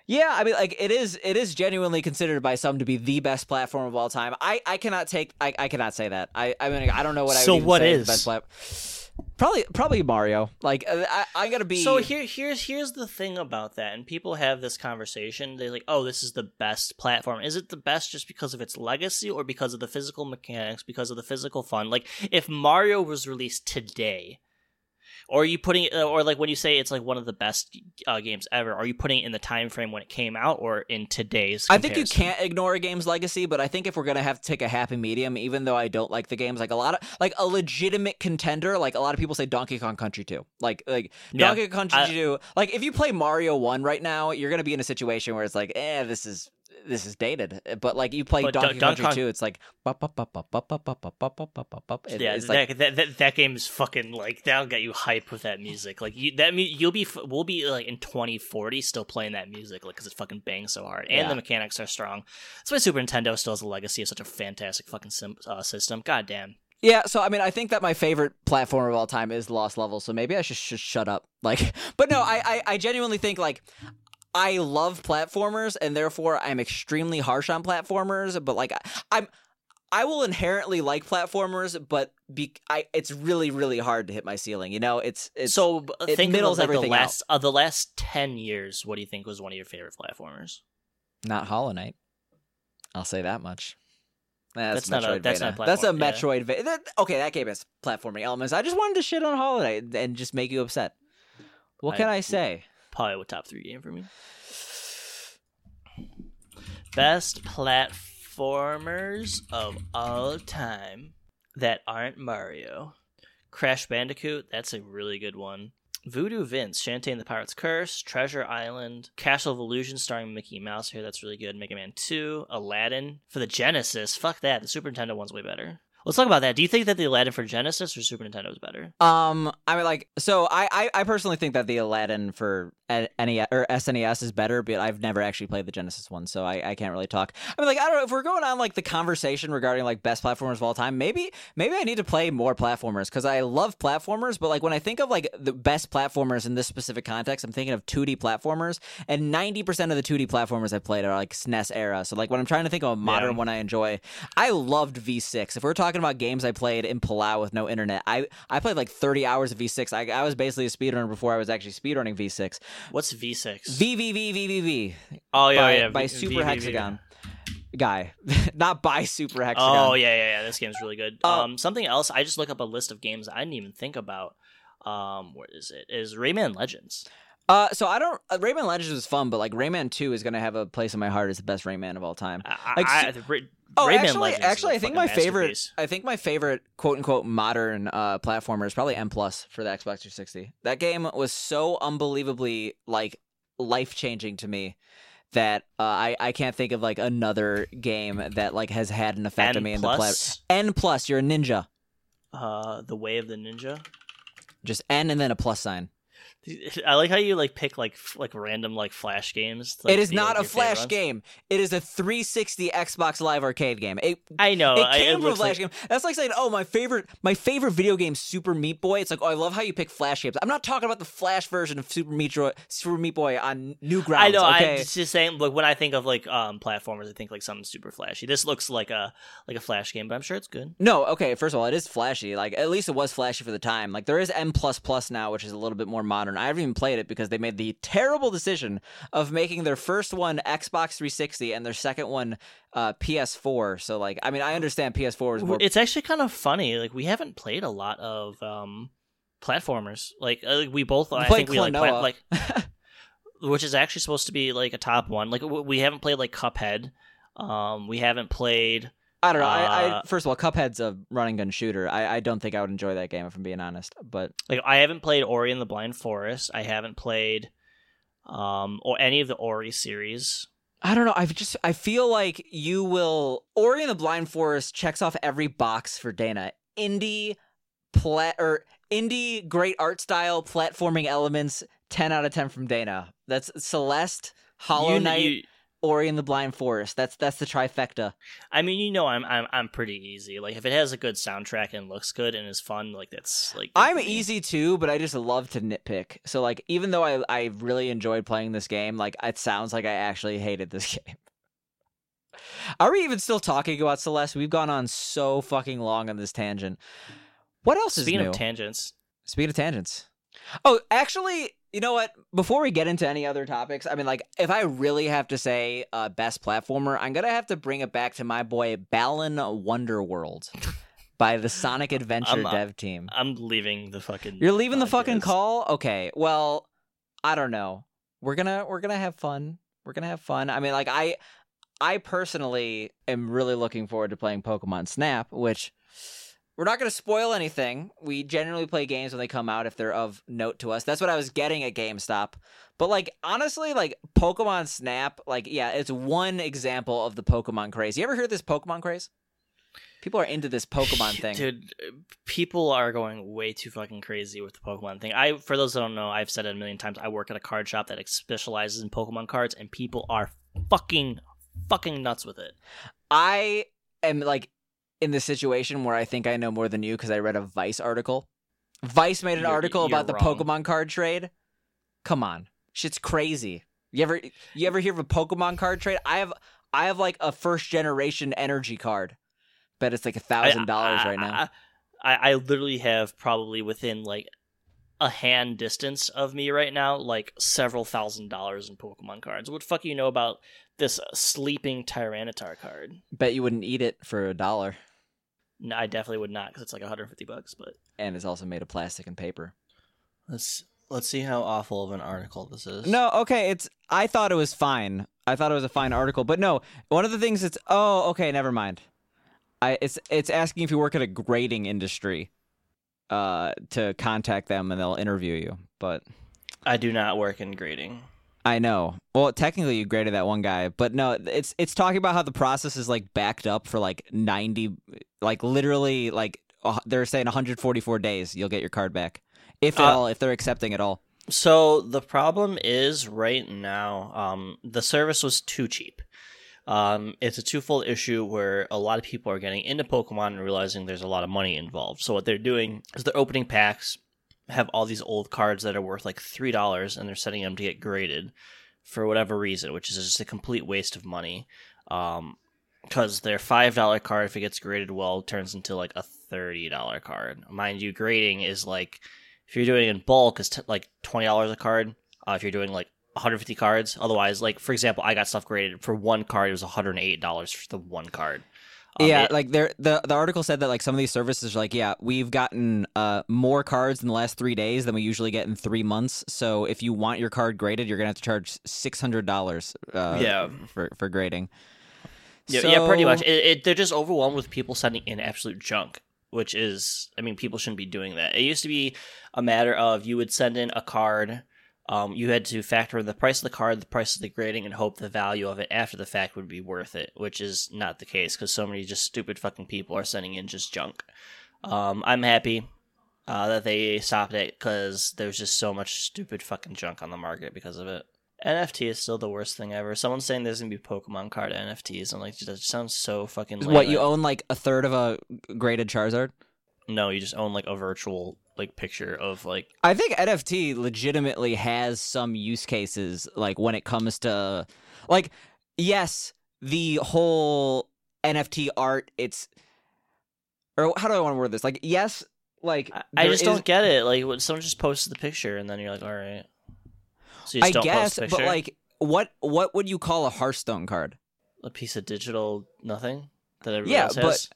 yeah, I mean, like it is, it is genuinely considered by some to be the best platform of all time. I, I cannot take, I, I cannot say that. I, I mean, I don't know what I. So would what say is? the best plat- Probably, probably Mario. Like I, I'm gonna be. So here, here's here's the thing about that, and people have this conversation. They're like, "Oh, this is the best platform." Is it the best just because of its legacy, or because of the physical mechanics, because of the physical fun? Like, if Mario was released today, or are you putting it, or like when you say it's like one of the best uh, games ever, are you putting it in the time frame when it came out, or in today's? I think you can't ignore a game's legacy, but I think if we're gonna have to take a happy medium, even though I don't like the games, like a lot of like a legitimate contender, like a lot of people say Donkey Kong Country 2. Like like Yeah, Donkey Kong Country I- 2, like if you play Mario 1 right now, you're gonna be in a situation where it's like, eh, this is this is dated, but like you play Donkey Country Kong- 2, it's like yeah, that, that, game is fucking like that'll get you hype with that music. Like you that you'll be we'll be like in 2040 still playing that music like because it fucking bangs so hard and the mechanics are strong. That's why Super Nintendo still has a legacy of such a fantastic fucking system. God damn. Yeah, so I mean, I think that my favorite platform of all time is Lost Level. So maybe I should, should shut up. Like, but no, I, I, I genuinely think like I love platformers, and therefore I'm extremely harsh on platformers. But like, I- I'm I will inherently like platformers, but be, I it's really really hard to hit my ceiling. You know, it's it's so it think middles of like the everything out. last uh, the last ten years. What do you think was one of your favorite platformers? not Hollow Knight. I'll say that much. That's, That's not a- that's not a That's a platform, yeah. Metroid. Va- that, okay, that game has platforming elements. I just wanted to shit on Hollow Knight and just make you upset. What I- can I say? Probably a top three game for me. Best platformers of all time that aren't Mario. Crash Bandicoot, that's a really good one. Voodoo Vince, Shantae and the Pirate's Curse, Treasure Island, Castle of Illusion starring Mickey Mouse here, that's really good. Mega Man 2, Aladdin for the Genesis. Fuck that, the Super Nintendo one's way better. Let's talk about that. Do you think that the Aladdin for Genesis or Super Nintendo is better? Um, I mean, like, so I, I, I personally think that the Aladdin for NES or SNES is better, but I've never actually played the Genesis one, so I, I can't really talk. I mean, like, I don't know if we're going on like the conversation regarding like best platformers of all time. Maybe, maybe I need to play more platformers because I love platformers, but like when I think of like the best platformers in this specific context, I'm thinking of 2D platformers, and 90% of the 2D platformers I played are like SNES era. So like when I'm trying to think of a modern Yeah. one I enjoy, I loved V6. If we're talking about games I played in Palau with no internet, I I played like 30 hours of V6. I, I was basically a speedrunner before I was actually speedrunning V6. What's V6? V V V V V V oh, yeah, by, yeah. by V- Super V- V- V- Hexagon guy, *laughs* not by Super Hexagon. Oh yeah, yeah, yeah. This game's really good. Uh, um, something else. I just look up a list of games I didn't even think about. Um, where is it? Is Rayman Legends? Uh, so I don't. Uh, Rayman Legends was fun, but like Rayman Two is gonna have a place in my heart as the best Rayman of all time. I, Like, I, Ra- Oh, Rayman actually, Legends actually, I think my favorite, I think my favorite quote unquote modern uh, platformer is probably N Plus for the Xbox 360. That game was so unbelievably like life changing to me that uh, I I can't think of like another game that like has had an effect N on me in the plus, N plus, you're a ninja. uh, the Way of the Ninja. Just N and then a plus sign. I like how you like pick like f- like random like flash games. like, it is not a your flash game. It is a 360 Xbox Live Arcade game. It I know. it I- came from a flash like- game. That's like saying, "Oh, my favorite, my favorite video game, Super Meat Boy." It's like, "Oh, I love how you pick flash games." I'm not talking about the flash version of Super Meat, Boy, Super Meat Boy on Newgrounds. I know. Okay, I'm just saying. Like when I think of like um platformers, I think like something super flashy. This looks like a like a flash game, but I'm sure it's good. no, okay. First of all, it is flashy. Like at least it was flashy for the time. Like there is N plus plus now, which is a little bit more modern. I haven't even played it because they made the terrible decision of making their first one Xbox 360 and their second one uh, PS4. So like, I mean, I understand PS4 is more It's actually kind of funny. Like we haven't played a lot of um platformers. Like, uh, like we both. I played think we like, pla- like *laughs* which is actually supposed to be like a top one. Like we haven't played like Cuphead. Um, we haven't played. I don't know. I, I Uh, first of all, Cuphead's a running gun shooter. I, I don't think I would enjoy that game if I'm being honest. But Like I haven't played Ori and the Blind Forest. I haven't played um or any of the Ori series. I don't know. I've just I feel like you will. Ori and the Blind Forest checks off every box for Dana. Indie, plat or indie, great art style, platforming elements. Ten out of ten from Dana. That's Celeste, Hollow You- Knight, you- Ori and the Blind Forest. That's that's the trifecta. I mean, you know, I'm I'm I'm pretty easy. Like if it has a good soundtrack and looks good and is fun, like that's like I'm me. easy too, but I just love to nitpick. So like, even though I I really enjoyed playing this game, like it sounds like I actually hated this *laughs* game. Are we even still talking about Celeste? We've gone on so fucking long on this tangent. What else Speaking is new? of tangents, Speaking of tangents. Oh, actually, you know what? Before we get into any other topics, I mean, like, if I really have to say uh, best platformer, I'm gonna have to bring it back to my boy Balan Wonderworld *laughs* by the Sonic Adventure I'm, dev team. I'm leaving the fucking. You're leaving the fucking call? Okay. Well, I don't know. We're going to we're to have fun. We're going to have fun. I mean, like I I personally am really looking forward to playing Pokemon Snap, which we're not going to spoil anything. We generally play games when they come out if they're of note to us. That's what I was getting at GameStop. But like honestly, like Pokemon Snap, like yeah, it's one example of the Pokemon craze. You ever hear this Pokemon craze? People are into this Pokemon *laughs* thing. Dude, people are going way too fucking crazy with the Pokemon thing. I, for those that don't know, I've said it a million times. I work at a card shop that specializes in Pokemon cards, and people are fucking, fucking nuts with it. I am like in the situation where I think I know more than you because I read a Vice article. Vice made an You're- article you're about the. Pokemon card trade. Come on, shit's crazy. You ever you ever hear of a Pokemon card trade? I have I have like a first generation energy card Bet it's like a thousand dollars right now. I, I, I literally have probably within like a hand distance of me right now, like several thousand dollars in Pokemon cards. What the fuck you know about this sleeping Tyranitar card? Bet you wouldn't eat it for a dollar. No, I definitely would not because it's like 150 bucks. But And it's also made of plastic and paper. Let's let's see how awful of an article this is. No, okay, it's I thought it was fine. I thought it was a fine article, but no, one of the things it's oh, okay, never mind. I it's it's asking if you work at a grading industry uh to contact them and they'll interview you. But I do not work in grading. I know. Well, technically you graded that one guy, but no, it's it's talking about how the process is like backed up for like 90 like literally like uh, they're saying 144 days you'll get your card back. If at Uh, all, if they're accepting at all. So the problem is right now, um, the service was too cheap. Um, it's a twofold issue where a lot of people are getting into Pokemon and realizing there's a lot of money involved. So what they're doing is they're opening packs, have all these old cards that are worth like three dollars, and they're setting them to get graded for whatever reason, which is just a complete waste of money. Um, because their five dollar card, if it gets graded well, turns into like a thirty dollar card. Mind you, grading is like if you're doing in bulk, it's t- like twenty dollars a card. Uh, if you're doing like 150 cards, otherwise, like for example, I got stuff graded for one card. It was 108 dollars for the one card. Um, yeah, it- like there the the article said that like some of these services are like, yeah, we've gotten uh more cards in the last three days than we usually get in three months. So if you want your card graded, you're gonna have to charge six hundred dollars uh Yeah. for for grading. yeah, yeah, pretty much. It, it, they're just overwhelmed with people sending in absolute junk, which is, I mean, people shouldn't be doing that. It used to be a matter of you would send in a card. Um, you had to factor in the price of the card, the price of the grading, and hope the value of it after the fact would be worth it, which is not the case because so many just stupid fucking people are sending in just junk. Um, I'm happy uh, that they stopped it because there's just so much stupid fucking junk on the market because of it. NFT is still the worst thing ever. Someone's saying there's gonna be Pokemon card NFTs. I'm like, that sounds so fucking. Lame. What you own like a third of a graded Charizard? No, you just own like a virtual like picture of like. I think NFT legitimately has some use cases like when it comes to like yes, the whole NFT art it's or how do I want to word this? Like yes, like I, just is- don't get it. Like when someone just posts the picture and then you're like, all right. So you I guess, post the picture. but like what what would you call a Hearthstone card? a piece of digital nothing that everybody Yeah, else but-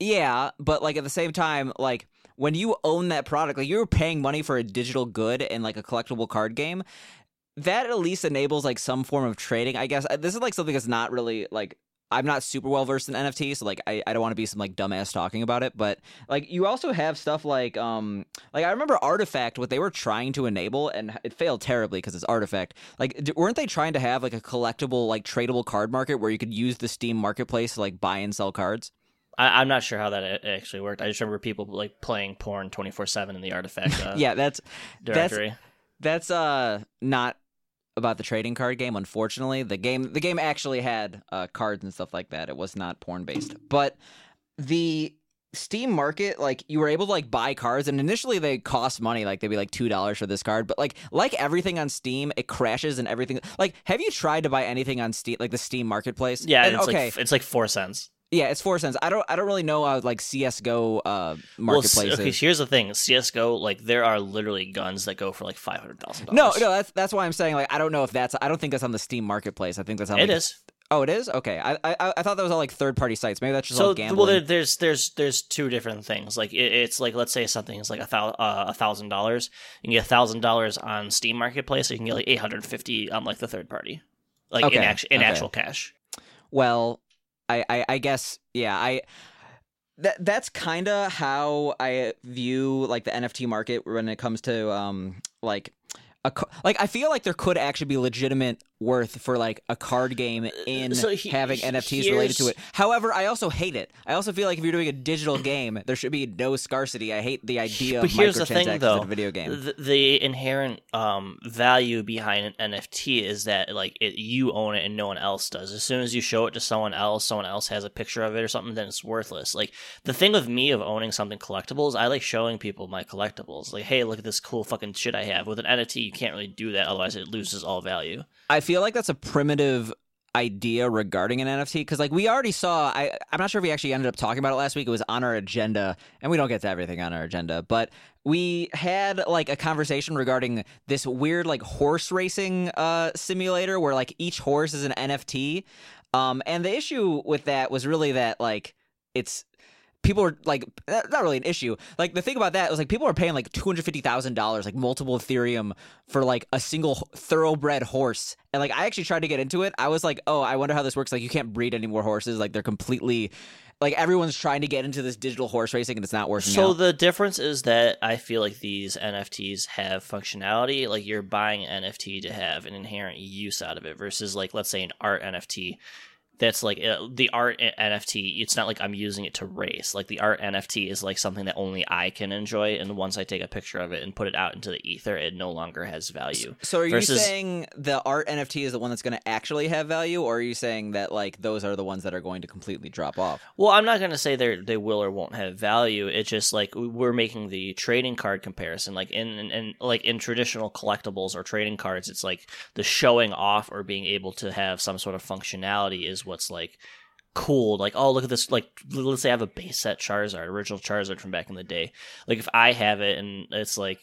Yeah, but like at the same time, like when you own that product, like you're paying money for a digital good and like a collectible card game, that at least enables like some form of trading. I guess Uh, this is like something that's not really like I'm not super well versed in NFT, so like I, I don't want to be some like dumbass talking about it, but like you also have stuff like um like I remember Artifact what they were trying to enable and it failed terribly because it's Artifact. Like weren't they trying to have like a collectible like tradable card market where you could use the Steam marketplace to like buy and sell cards? I, I'm not sure how that actually worked. I just remember people like playing porn 24 seven in the artifact uh, *laughs* yeah, that's that's directory. that's uh not about the trading card game. Unfortunately, the game the game actually had uh, cards and stuff like that. It was not porn based, but the Steam market, like you were able to like buy cards, and initially they cost money, like they'd be like two dollars for this card. But like like everything on Steam, it crashes and everything. Like, have you tried to buy anything on Steam, like the Steam marketplace? yeah, And, it's okay, like it's like four cents. Yeah, it's four cents. I don't I don't really know how like CS:GO uh marketplaces. Well, okay, here's the thing: CS:GO, like there are literally guns that go for like five hundred thousand No, dollars. no, no, that's that's why I'm saying like I don't know if that's I don't think that's on the Steam marketplace. I think that's on it like, is. Oh, it is. Okay, I I, I thought that was all like third party sites. Maybe that's just all So gambling. well, there, there's there's there's two different things. Like it, it's like let's say something is like a uh, a thousand dollars. You can get a thousand dollars on Steam Marketplace. You can get like eight hundred fifty on like the third party, like Okay, in actual in okay. actual cash. well, I, I I guess yeah I. That that's kind of how I view like the NFT market when it comes to um like a like I feel like there could actually be legitimate worth for like a card game in Uh, so he- having he- NFTs related to it. However, I also hate it. I also feel like if you're doing a digital *laughs* game, there should be no scarcity. I hate the idea But of here's the thing, though. in a video game. The, the inherent um, value behind an NFT is that like it, you own it and no one else does. As soon as you show it to someone else, someone else has a picture of it or something, then it's worthless. Like the thing with me of owning something collectibles, I like showing people my collectibles. Like, hey, look at this cool fucking shit I have. With an NFT, you can't really do that, otherwise it loses all value. I feel like that's a primitive idea regarding an NFT because like we already saw I I'm not sure if we actually ended up talking about it last week. It was on our agenda and we don't get to everything on our agenda, but we had like a conversation regarding this weird like horse racing uh simulator where like each horse is an NFT. Um and the issue with that was really that like it's people were like not really an issue like the thing about that was like people were paying like $250000 like multiple ethereum for like a single thoroughbred horse and like i actually tried to get into it i was like oh i wonder how this works like you can't breed any more horses like they're completely like everyone's trying to get into this digital horse racing and it's not working So out. the difference is that I feel like these NFTs have functionality. Like you're buying an NFT to have an inherent use out of it, versus like let's say an art NFT. That's like uh, the art NFT. It's not like I'm using it to race. Like the art NFT is like something that only I can enjoy, and once I take a picture of it and put it out into the ether, it no longer has value. so are you versus- saying the art nft is the one that's going to actually have value or are you saying that like those are the ones that are going to completely drop off Well, I'm not going to say they they will or won't have value. It's just like we're making the trading card comparison. Like in, in, in like in traditional collectibles or trading cards, it's like the showing off or being able to have some sort of functionality is what's like cool. Like oh look at this. Like let's say I have a base set Charizard, original Charizard from back in the day. Like if I have it and it's like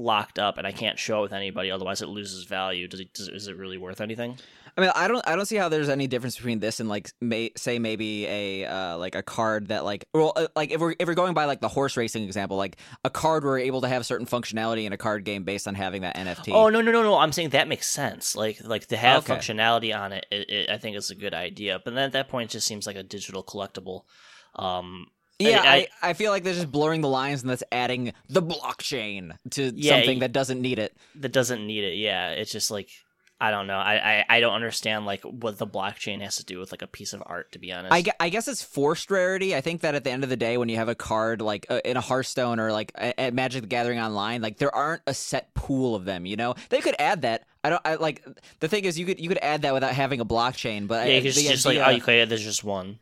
locked up and I can't show it with anybody, otherwise it loses value. Does it? Does, is it really worth anything? I mean, I don't, I don't see how there's any difference between this and like, may, say maybe a uh, like a card that like, well, uh, like if we're if we're going by like the horse racing example, like a card where we're able to have certain functionality in a card game based on having that NFT. Oh no no no no! I'm saying that makes sense. Like like to have Okay. functionality on it, it, it, I think it's a good idea. But then at that point, it just seems like a digital collectible. Um, yeah, I- I, I, feel like they're just blurring the lines and that's adding the blockchain to Yeah, something that doesn't need it. that doesn't need it. Yeah, it's just like I don't know. I, I I don't understand like what the blockchain has to do with like a piece of art. To be honest, I, I guess it's forced rarity. I think that at the end of the day, when you have a card like uh, in a Hearthstone or like a- at Magic the Gathering online, like there aren't a set pool of them. You know, they could add that. I don't. I like the thing is you could you could add that without having a blockchain. But yeah, I, could just, like oh, you could, yeah, there's just one.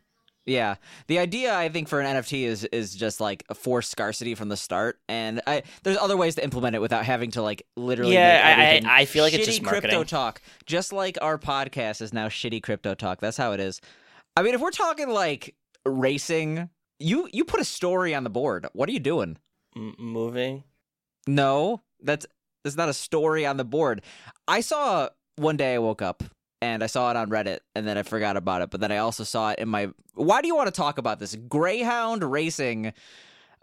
Yeah, the idea I think for an NFT is is just like a forced scarcity from the start, and I there's other ways to implement it without having to like literally. Yeah, I- I- I feel like it's shitty just crypto marketing. talk, just like our podcast is now shitty crypto talk. That's how it is. I mean, if we're talking like racing, you you put a story on the board. What are you doing? M- moving. No, that's that's not a story on the board. I saw one day I woke up and I saw it on Reddit and then I forgot about it. But then I also saw it in my. Why do you want to talk about this? Greyhound racing.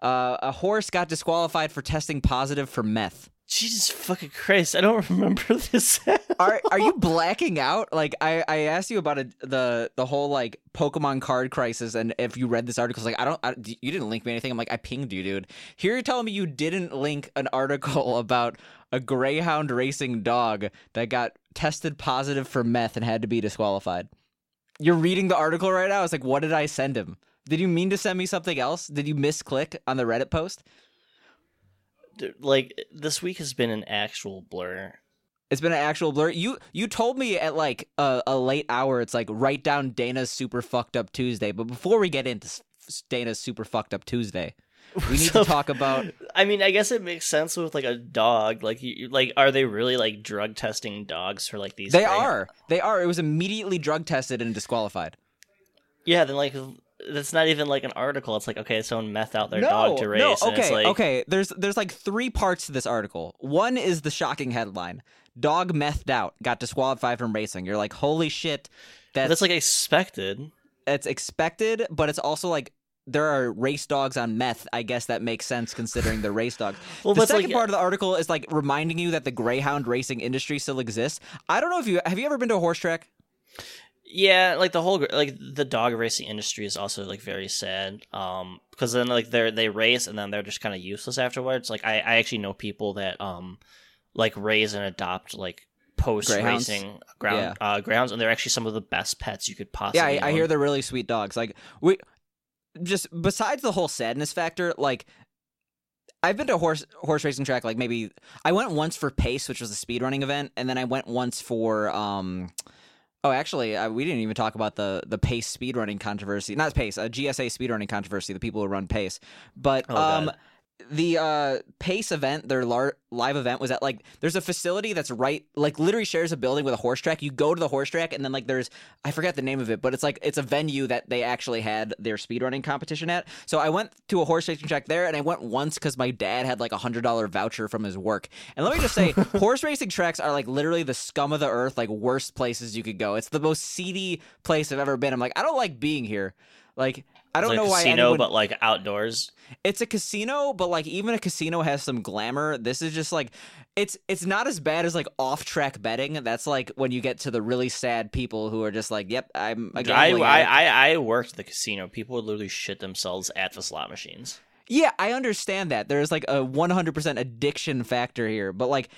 Uh, a horse got disqualified for testing positive for meth. Jesus fucking Christ! I don't *laughs* remember this. Are are you blacking out? Like I, I asked you about it, the the whole like Pokemon card crisis, and if you read this article, it's like I don't, I, you didn't link me anything. I'm like I pinged you, dude. Here you're telling me you didn't link an article *laughs* about a greyhound racing dog that got tested positive for meth and had to be disqualified. You're reading the article right now. It's like, what did I send him? Did you mean to send me something else? Did you misclick on the Reddit post? Dude, like this week has been an actual blur. It's been an actual blur. You you told me at like a, a late hour. It's like write down Dana's super fucked up Tuesday. But before we get into Dana's super fucked up Tuesday, we need So- to talk about. I mean, I guess it makes sense with like a dog. Like, you, like, are they really like drug testing dogs for like these? They greyhound- are. They are. It was immediately drug tested and disqualified. Yeah, then like that's not even like an article. It's like okay, someone meth out their no, dog to race. no. Okay, like, okay. There's there's like three parts to this article. One is the shocking headline: "Dog methed out, got disqualified from racing." You're like, holy shit. That's That's like expected. it's expected, but it's also like there are race dogs on meth. I guess that makes sense considering the race dogs. *laughs* Well, the second like- part of the article is like reminding you that the greyhound racing industry still exists. I don't know if you have you ever been to a horse track. Yeah, like the whole like the dog racing industry is also like very sad. Um, because then like they they race and then they're just kind of useless afterwards. Like I I actually know people that um like raise and adopt like post racing ground uh grounds and they're actually some of the best pets you could possibly. Yeah, I, I hear they're really sweet dogs. Like we just besides the whole sadness factor, like I've been to horse horse racing track like maybe I went once for Pace, which was a speed running event, and then I went once for um oh actually uh, we didn't even talk about the the Pace speed running controversy. Not Pace, a GSA speed running controversy, the people who run Pace. But Oh, um God. The uh pace event their lar- live event was at like there's a facility that's right like literally shares a building with a horse track. You go to the horse track and then like there's i forget the name of it but it's like it's a venue that they actually had their speedrunning competition at. So i went to a horse racing track there and i went once because my dad had like a hundred dollar voucher from his work. And let me just say *laughs* horse racing tracks are like literally the scum of the earth like worst places you could go. It's the most seedy place i've ever been. I'm like i don't like being here. Like I don't know a why casino, anyone... but like outdoors. It's a casino, but like even a casino has some glamour. This is just like it's it's not as bad as like off track betting. That's like when you get to the really sad people who are just like, "Yep, I'm a I, I. I I worked the casino. People would literally shit themselves at the slot machines. Yeah, I understand that. There's like a 100% addiction factor here, but like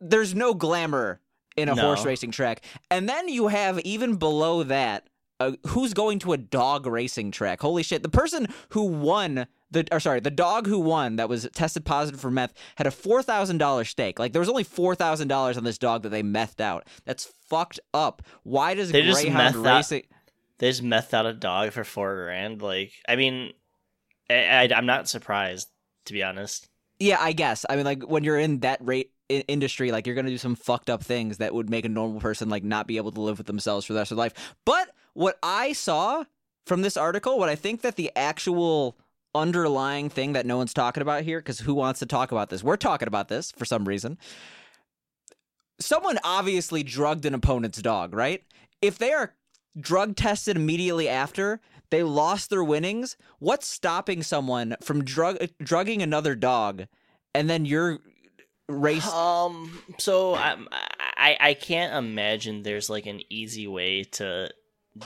there's no glamour in a No. horse racing track. And then you have even below that uh, who's going to a dog racing track? Holy shit. The person who won the or sorry, the dog who won that was tested positive for meth had a $4,000 stake. Like there was only $4,000 on this dog that they methed out. That's fucked up. Why does They just Greyhound methed out- racing They just methed out a dog for four grand. Like, I mean, I, I, I'm not surprised to be honest. Yeah, I guess. I mean, like when you're in that rate I- industry, like you're gonna do some fucked up things that would make a normal person like not be able to live with themselves for the rest of their life. But what I saw from this article, what I think that the actual underlying thing that no one's talking about here, because who wants to talk about this? We're talking about this for some reason. Someone obviously drugged an opponent's dog, right? If they are drug tested immediately after, they lost their winnings. What's stopping someone from drug drugging another dog, and then you're race? Um, so I, I I can't imagine there's like an easy way to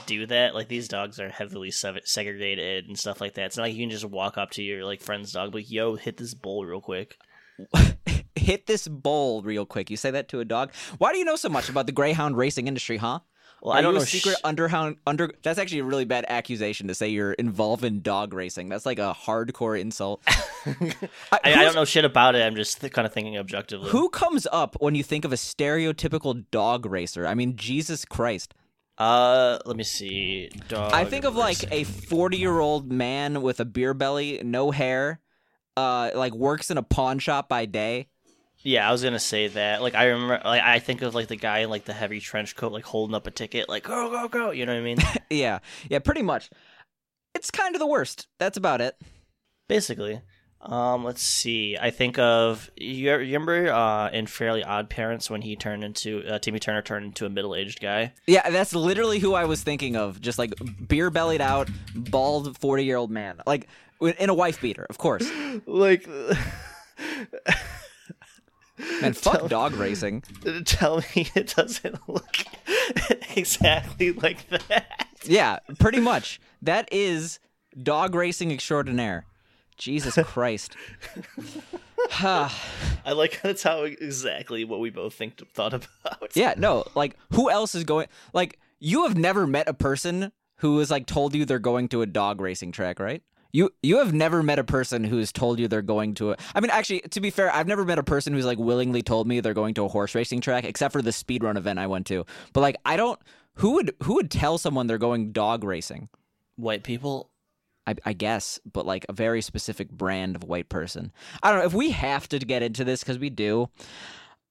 do that. Like these dogs are heavily se- segregated and stuff like that. It's not like you can just walk up to your like friend's dog, like yo, hit this bowl real quick. *laughs* Hit this bowl real quick. You say that to a dog. Why do you know so much about the greyhound racing industry, huh? Well, Are I don't you know secret sh- underhound under. That's actually a really bad accusation to say you're involved in dog racing. That's like a hardcore insult. *laughs* I, I don't know shit about it. I'm just th- kind of thinking objectively. Who comes up when you think of a stereotypical dog racer? I mean, Jesus Christ. Uh, let me see. Dog I think of like a 40 year old man with a beer belly, no hair, uh, like works in a pawn shop by day. Yeah, I was gonna say that. Like, I remember, like, I think of like the guy in like the heavy trench coat, like holding up a ticket, like go go go. You know what I mean? *laughs* Yeah, yeah, pretty much. It's kind of the worst. That's about it. Basically. Um, let's see. I think of you, remember uh, in Fairly Odd Parents when he turned into uh, Timmy Turner turned into a middle aged guy. Yeah, that's literally who I was thinking of. Just like beer bellied out, bald 40 year old man. Like in a wife beater, of course. *gasps* Like, *laughs* Man, *laughs* fuck dog racing. tell me *laughs* it doesn't look *laughs* exactly like that. Yeah, pretty much. That is dog racing extraordinaire. Jesus Christ. *sighs* I like that's how exactly what we both think thought about. Yeah, no, like who else is going like you have never met a person who has like told you they're going to a dog racing track, right? You you have never met a person who has told you they're going to a I mean actually to be fair, I've never met a person who's like willingly told me they're going to a horse racing track except for the speed run event I went to. But like I don't who would who would tell someone they're going dog racing? White people. I, I guess, but like a very specific brand of white person. I don't know if we have to get into this because we do.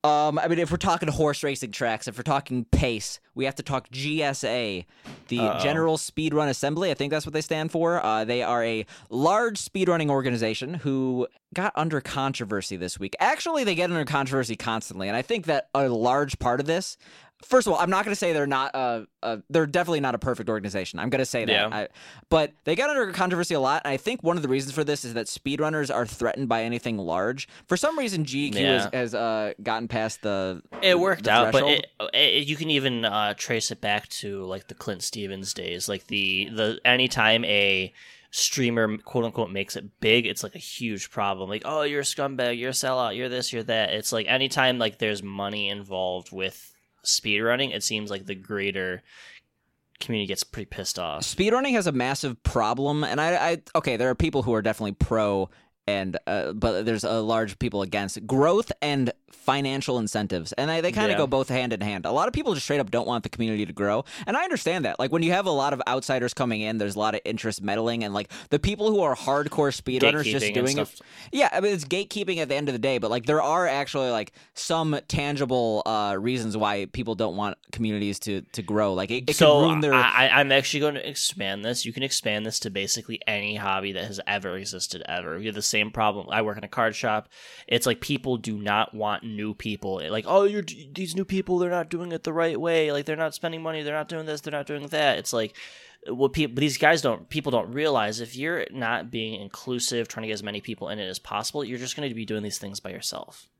Um, I mean, if we're talking horse racing tracks, if we're talking pace, we have to talk GSA, the Uh-oh. General Speedrun Assembly. I think that's what they stand for. Uh, they are a large speedrunning organization who got under controversy this week. Actually, they get under controversy constantly, and I think that a large part of this. First of all, I'm not going to say they're not a, a. They're definitely not a perfect organization. I'm going to say that. Yeah. I, but they got under controversy a lot, and I think one of the reasons for this is that speedrunners are threatened by anything large. For some reason, GQ has, Yeah. has uh, gotten past the. It worked the out, but it, it, you can even uh, trace it back to like the Clint Stevens days. Like the the anytime a streamer quote unquote makes it big, it's like a huge problem. Like, oh, you're a scumbag, you're a sellout, you're this, you're that. It's like anytime like there's money involved with speedrunning, it seems like the greater community gets pretty pissed off. speedrunning has a massive problem, and I, I okay, there are people who are definitely pro and uh, but there's a large people against growth and financial incentives, and they, they kind of Yeah. go both hand in hand. A lot of people just straight up don't want the community to grow, and I understand that. Like when you have a lot of outsiders coming in, there's a lot of interest meddling, and like the people who are hardcore speedrunners just doing it. Yeah, I mean it's gatekeeping at the end of the day, but like there are actually like some tangible uh, reasons why people don't want communities to to grow. Like it, it so can ruin their. I, I'm actually going to expand this. You can expand this to basically any hobby that has ever existed ever. We have the same problem. I work in a card shop. It's like people do not want new people. Like, oh, you're these new people. They're not doing it the right way. Like, they're not spending money. They're not doing this. They're not doing that. It's like what people these guys don't people don't realize if you're not being inclusive trying to get as many people in it as possible you're just going to be doing these things by yourself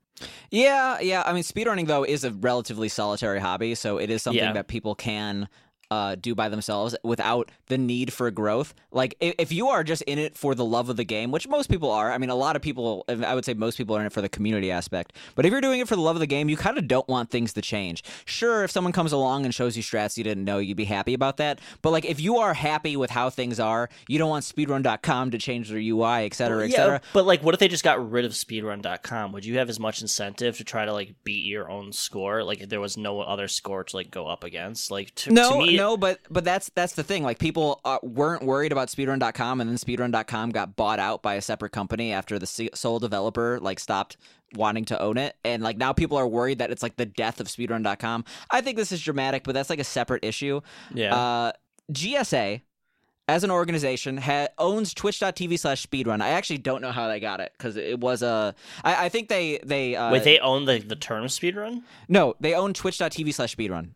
Yeah, yeah. I mean, speedrunning though is a relatively solitary hobby, so it is something Yeah. that people can uh, do by themselves without the need for growth. Like, if, you are just in it for the love of the game, which most people are, I mean, a lot of people, I would say most people are in it for the community aspect. But if you're doing it for the love of the game, you kind of don't want things to change. Sure, if someone comes along and shows you strats you didn't know, you'd be happy about that. But like, if you are happy with how things are, you don't want speedrun.com to change their UI, et cetera, et cetera. But like, what if they just got rid of speedrun.com? Would you have as much incentive to try to like beat your own score? Like, if there was no other score to like go up against? Like, to, No, to me, no, but but that's that's the thing. Like people uh, weren't worried about speedrun.com, and then speedrun.com got bought out by a separate company after the sole developer like stopped wanting to own it, and like now people are worried that it's like the death of speedrun.com. I think this is dramatic, but that's like a separate issue. yeah, Uh, GSA. As an organization, ha- owns Twitch.tv slash Speedrun. I actually don't know how they got it because it was a. I, I think they they uh, wait, they own the the term speedrun? no they own Twitch.tv slash Speedrun,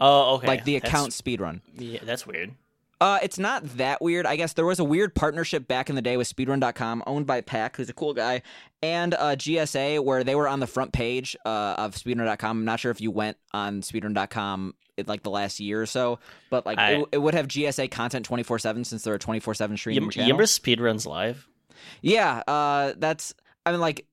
Oh, okay, like the That's- account Speedrun. Yeah, that's weird. Uh, it's not that weird. I guess there was a weird partnership back in the day with Speedrun.com, owned by Pack, who's a cool guy, and uh, GSA, where they were on the front page uh, of Speedrun.com. I'm not sure if you went on Speedrun.com in like the last year or so, but like I- it, it would have GSA content 24 seven since they're a 24 seven You, streaming you channel. remember speedruns live? Yeah, uh, that's. I mean, like,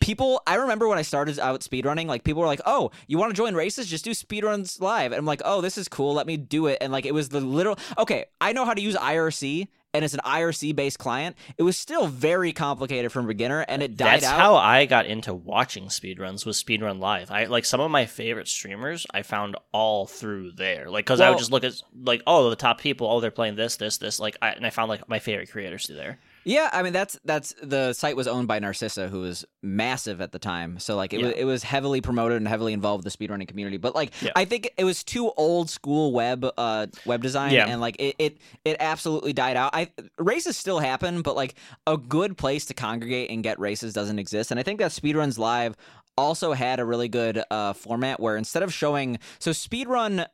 people. I remember when I started out speedrunning, like, people were like, "Oh, you want to join races? Just do speedruns live." And I'm like, "Oh, this is cool. Let me do it." And like, it was the literal. Okay, I know how to use IRC. And it's an IRC based client. It was still very complicated from beginner, and it died That's out. how I got into watching speedruns was speedrun live. I like some of my favorite streamers I found all through there. Like cuz I would just look at like oh the top people oh they're playing this this this like I, and I found like my favorite creators through there. Yeah, I mean that's that's the site was owned by Narcissa, who was massive at the time. So like it was it was heavily promoted and heavily involved with the speedrunning community. But like Yeah. I think it was too old school web uh web design Yeah. and like it, it it absolutely died out. I races still happen, but like a good place to congregate and get races doesn't exist. And I think that speedruns live also had a really good uh format where instead of showing so speedrun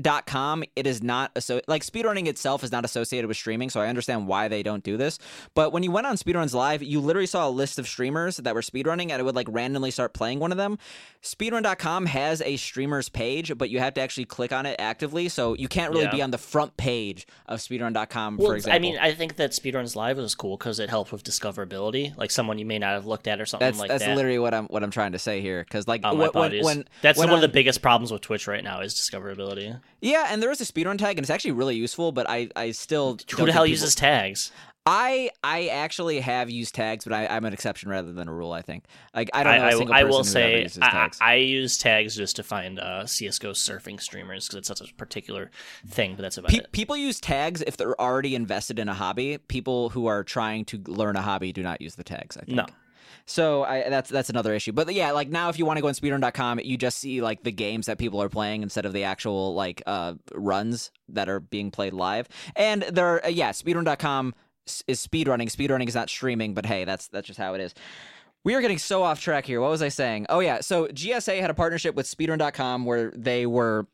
dot com it is not so like speedrunning itself is not associated with streaming so i understand why they don't do this but when you went on speedruns live you literally saw a list of streamers that were speedrunning and it would like randomly start playing one of them speedrun.com has a streamers page but you have to actually click on it actively so you can't really Yeah. be on the front page of speedrun.com Well, for example I mean, I think that speedruns live was cool because it helped with discoverability, like someone you may not have looked at or something that's like that's that. literally what i'm what i'm trying to say here because like Oh, wh- my when, when That's when one of the biggest problems with Twitch right now is discoverability. Yeah and there is a speedrun tag and it's actually really useful but i i still Who the hell people- uses tags? I I actually have used tags, but I, I'm an exception rather than a rule. I think. Like I don't know a I, single I, I will say I. I use tags just to find uh, CS:GO surfing streamers because it's such a particular thing. But that's about Pe- it. people use tags if they're already invested in a hobby. People who are trying to learn a hobby do not use the tags. I think. No, So I, that's that's another issue. But yeah, like now if you want to go on speedrun.com, you just see like the games that people are playing instead of the actual like uh, runs that are being played live. And there, uh, yeah, speedrun.com is speedrunning. Speedrunning is not streaming, but hey, that's that's just how it is. We are getting so off track here. What was I saying? Oh yeah, so GSA had a partnership with speedrun.com where they were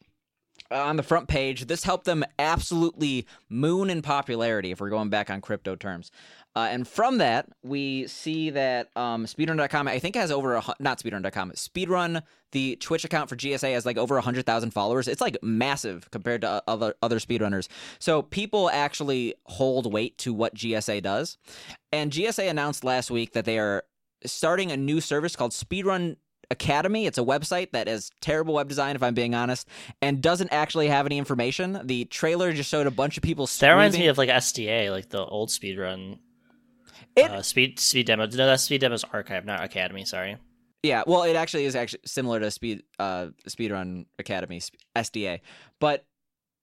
uh, on the front page. This helped them absolutely moon in popularity if we're going back on crypto terms. Uh, and from that, we see that um, speedrun.com, I think, has over a, not speedrun.com, speedrun, the Twitch account for GSA has like over 100,000 followers. It's like massive compared to other, other speedrunners. So people actually hold weight to what GSA does. And GSA announced last week that they are starting a new service called Speedrun Academy. It's a website that has terrible web design, if I'm being honest, and doesn't actually have any information. The trailer just showed a bunch of people that reminds me of like SDA, like the old speedrun. It- uh, speed speed demo. No, that's speed demo's archive, not academy. Sorry. Yeah, well, it actually is actually similar to Speed uh Speedrun Academy SDA, but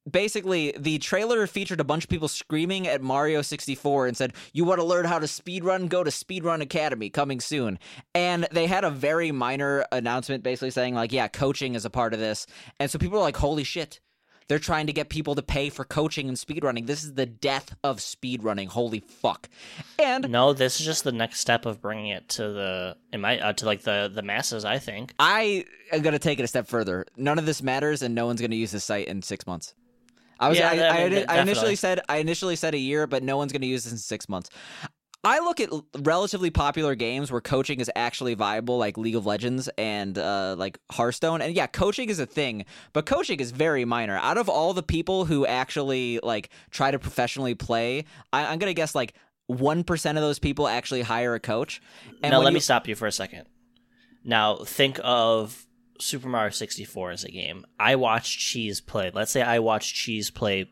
basically the trailer featured a bunch of people screaming at Mario 64 and said, "You want to learn how to speedrun? Go to Speedrun Academy coming soon." And they had a very minor announcement basically saying like, "Yeah, coaching is a part of this." And so people are like, "Holy shit." They're trying to get people to pay for coaching and speedrunning. This is the death of speedrunning. Holy fuck. And No, this is just the next step of bringing it to the in my uh, to like the the masses. I think. I am going to take it a step further. None of this matters, and no one's going to use this site in six months. I was Yeah, I, I mean, I, I initially said I initially said a year, but no one's going to use this in six months. I look at relatively popular games where coaching is actually viable, like League of Legends and uh, like Hearthstone. And yeah, coaching is a thing, but coaching is very minor. Out of all the people who actually like try to professionally play, I, I'm gonna guess like one percent of those people actually hire a coach. And now let you- me stop you for a second. Now think of Super Mario 64 as a game. I watch Cheese play. Let's say I watch Cheese play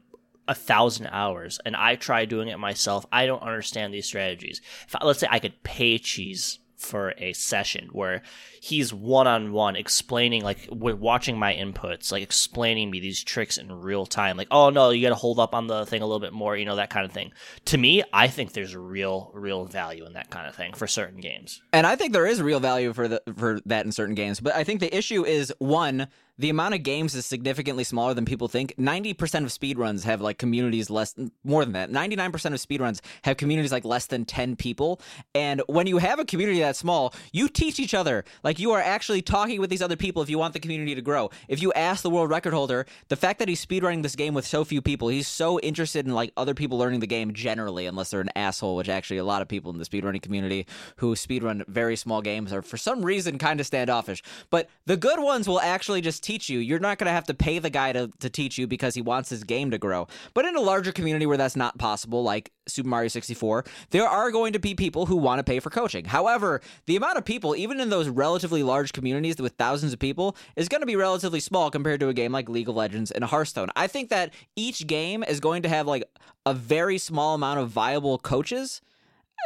a thousand hours, and I try doing it myself. I don't understand these strategies. If I, let's say I could pay Cheese for a session where he's one on one explaining like we're watching my inputs like explaining me these tricks in real time like oh no you got to hold up on the thing a little bit more you know that kind of thing to me i think there's real real value in that kind of thing for certain games And I think there is real value for the for that in certain games, but I think the issue is one, the amount of games is significantly smaller than people think. 90% of speedruns have like communities less more than that. 99% of speedruns have communities like less than 10 people. And when you have a community that small, you teach each other. Like you are actually talking with these other people if you want the community to grow. If you ask the world record holder, the fact that he's speedrunning this game with so few people, he's so interested in like other people learning the game generally, unless they're an asshole, which actually a lot of people in the speedrunning community who speedrun very small games are for some reason kind of standoffish. But the good ones will actually just teach you. You're not going to have to pay the guy to, to teach you because he wants his game to grow. But in a larger community where that's not possible, like Super Mario 64, there are going to be people who want to pay for coaching. However, the amount of people, even in those relatively large communities with thousands of people, is going to be relatively small compared to a game like League of Legends and Hearthstone. I think that each game is going to have like a very small amount of viable coaches.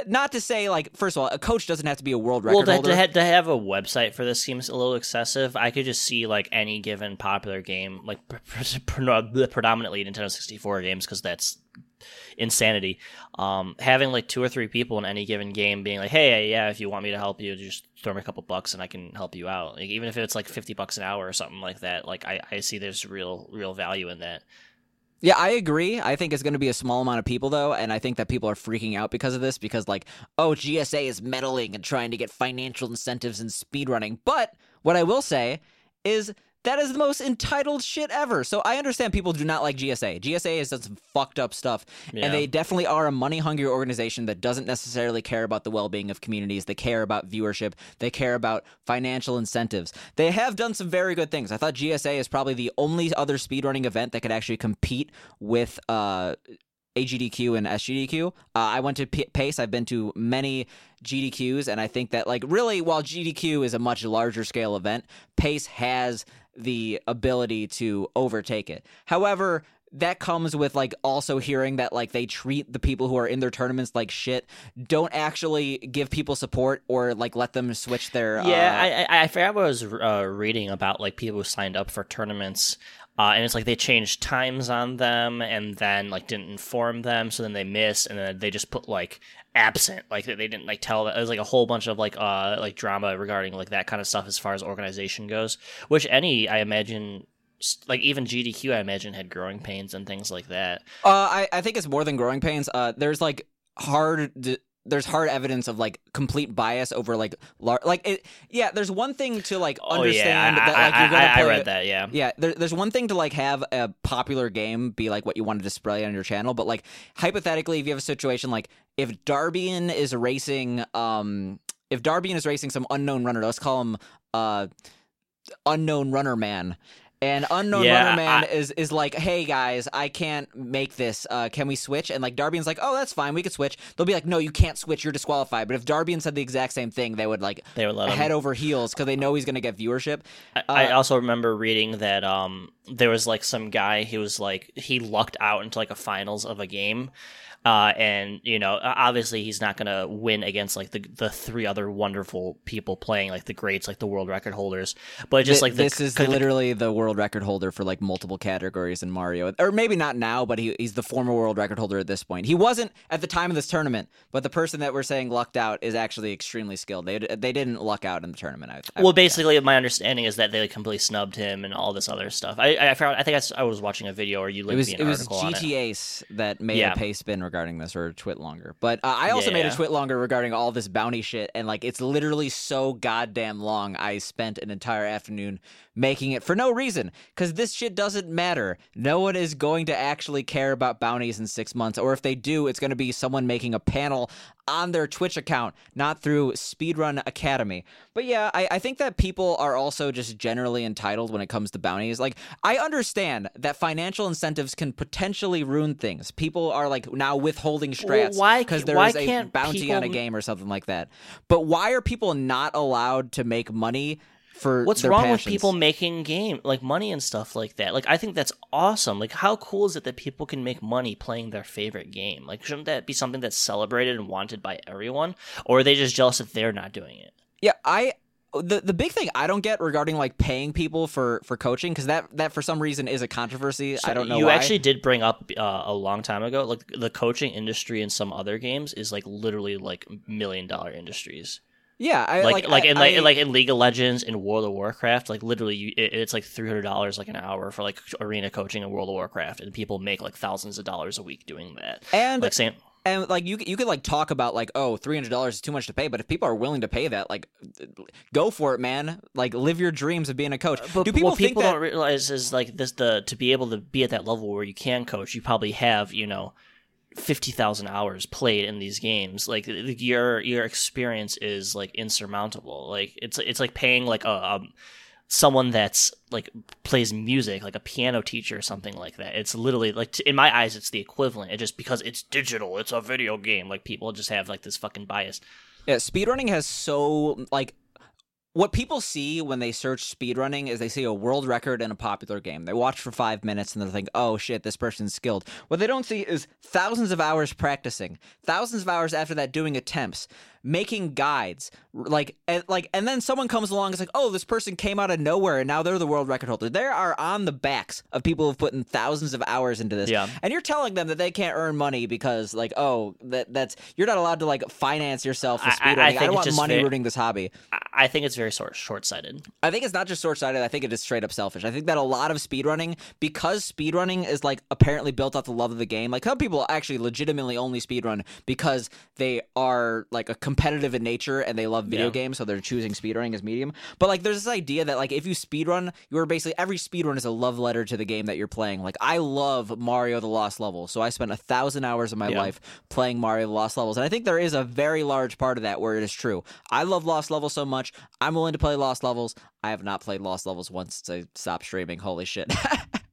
Not to say like, first of all, a coach doesn't have to be a world record well to, holder. to, to have a website for this seems a little excessive. I could just see like any given popular game like pre- pre- *laughs* pre- predominantly nintendo 64 games because that's insanity. Um having like two or three people in any given game being like hey yeah if you want me to help you just throw me a couple bucks and i can help you out. Like, even if it's like 50 bucks an hour or something like that like i, I see there's real real value in that Yeah, I agree. I think it's going to be a small amount of people though, and I think that people are freaking out because of this because like, oh, GSA is meddling and trying to get financial incentives in speedrunning. But what I will say is that is the most entitled shit ever. So I understand people do not like GSA. GSA has done some fucked up stuff, Yeah. and they definitely are a money hungry organization that doesn't necessarily care about the well being of communities. They care about viewership. They care about financial incentives. They have done some very good things. I thought GSA is probably the only other speedrunning event that could actually compete with uh, AGDQ and SGDQ. Uh, I went to P- Pace. I've been to many GDQs, and I think that like really, while GDQ is a much larger scale event, Pace has the ability to overtake it. However. That comes with like also hearing that like they treat the people who are in their tournaments like shit, don't actually give people support or like let them switch their Yeah, uh, I, I I forgot what I was uh, reading about like people who signed up for tournaments, uh, and it's like they changed times on them, and then like didn't inform them, so then they missed, and then they just put like absent, like they didn't like tell. It was like a whole bunch of like uh like drama regarding like that kind of stuff as far as organization goes, which any I imagine. Like even GDQ, I imagine had growing pains and things like that. Uh, I, I think it's more than growing pains. Uh, there's like hard. There's hard evidence of like complete bias over like lar- like it. Yeah, there's one thing to like Oh understand yeah, I, that like I, you're gonna I, I play. read that. Yeah, Yeah, there, there's one thing to like have a popular game be like what you want to display on your channel, but like hypothetically, if you have a situation like if Darbian is racing, um, if Darbian is racing some unknown runner, let's call him uh, unknown runner man. And unknown Yeah, runner man I- is is like, hey guys, I can't make this. Uh, can we switch? And like Darbian's like, oh, that's fine, we could switch. They'll be like, no, you can't switch. You're disqualified. But if Darbian said the exact same thing, they would like they would let him head over heels because they know he's gonna get viewership. I, I Uh, also remember reading that um there was like some guy who was like he lucked out into like a finals of a game Uh, and you know, obviously, he's not gonna win against like the the three other wonderful people playing, like the greats, like the world record holders. But just Th- like the, this is literally the world record holder for like multiple categories in Mario, or maybe not now, but he, he's the former world record holder at this point. He wasn't at the time of this tournament, but the person that we're saying lucked out is actually extremely skilled. They they didn't luck out in the tournament. I, I well, would guess. basically, my understanding is that they like, completely snubbed him and all this other stuff. I I, found, I think I, I was watching a video or you It linked was me an it was article on it. That made Yeah. a Pastebin regarding this or a TwitLonger. But uh, I also made a TwitLonger regarding all this bounty shit and like it's literally so goddamn long. I spent an entire afternoon making it for no reason cuz this shit doesn't matter. No one is going to actually care about bounties in 6 months or if they do it's going to be someone making a panel on their Twitch account, not through Speedrun Academy. But yeah, I, I think that people are also just generally entitled when it comes to bounties. Like, I understand that financial incentives can potentially ruin things. People are like now withholding strats why because ca- there why a bounty on a game or something like that. But why are people not allowed to make money for What's wrong passions? with people making game like money and stuff like that? Like I think that's awesome. Like how cool is it that people can make money playing their favorite game? Like shouldn't that be something that's celebrated and wanted by everyone? Or are they just jealous that they're not doing it? Yeah, I the the big thing I don't get regarding like paying people for for coaching because that that for some reason is a controversy. I don't know. You why. actually did bring up uh, a long time ago, like the coaching industry in some other games is like literally like million dollar industries. Yeah, I, Like like like, I- in like I- like in League of Legends in World of Warcraft, like literally you, it, it's like three hundred dollars like an hour for like arena coaching in World of Warcraft, and people make like thousands of dollars a week doing that. and Like saying and like you you could like talk about like oh three hundred dollars is too much to pay, but if people are willing to pay that, like go for it, man. Like live your dreams of being a coach. But Do people what people that? don't realize is like this the to be able to be at that level where you can coach, you probably have you know fifty thousand hours played in these games. Like your your experience is like insurmountable. Like it's it's like paying like a. Um, someone that's like plays music like a piano teacher or something like that it's literally like in my eyes it's the equivalent it just because it's digital it's a video game like people just have like this fucking bias Yeah, speedrunning has so like what people see when they search speedrunning is they see a world record in a popular game. They watch for five minutes and they think, oh shit, this person's skilled. What they don't see is thousands of hours practicing, thousands of hours after that doing attempts, making guides, like and, like and then someone comes along and is like, oh, this person came out of nowhere and now they're the world record holder. They are on the backs of people who've put in thousands of hours into this. Yeah. And you're telling them that they can't earn money because like, oh, that that's you're not allowed to like finance yourself with I- I- I I, think don't it's want just money very- ruining this hobby. I- i think it's very sort short-sighted I think it's not just short sighted. I think it is straight up selfish. I think that a lot of speedrunning, because speedrunning is like apparently built off the love of the game, like some people actually legitimately only speedrun because they are like a competitive in nature and they love video Yeah. games, so they're choosing speedrunning as medium. But like there's this idea that like if you speedrun, you're basically every speedrun is a love letter to the game that you're playing. Like I love Mario the Lost Level, so I spent a thousand hours of my Yeah. life playing Mario the Lost Levels. And I think there is a very large part of that where it is true. I love Lost Levels so much. I'm willing to play Lost Levels. I have not played Lost Levels once since I stopped streaming. Holy shit. *laughs*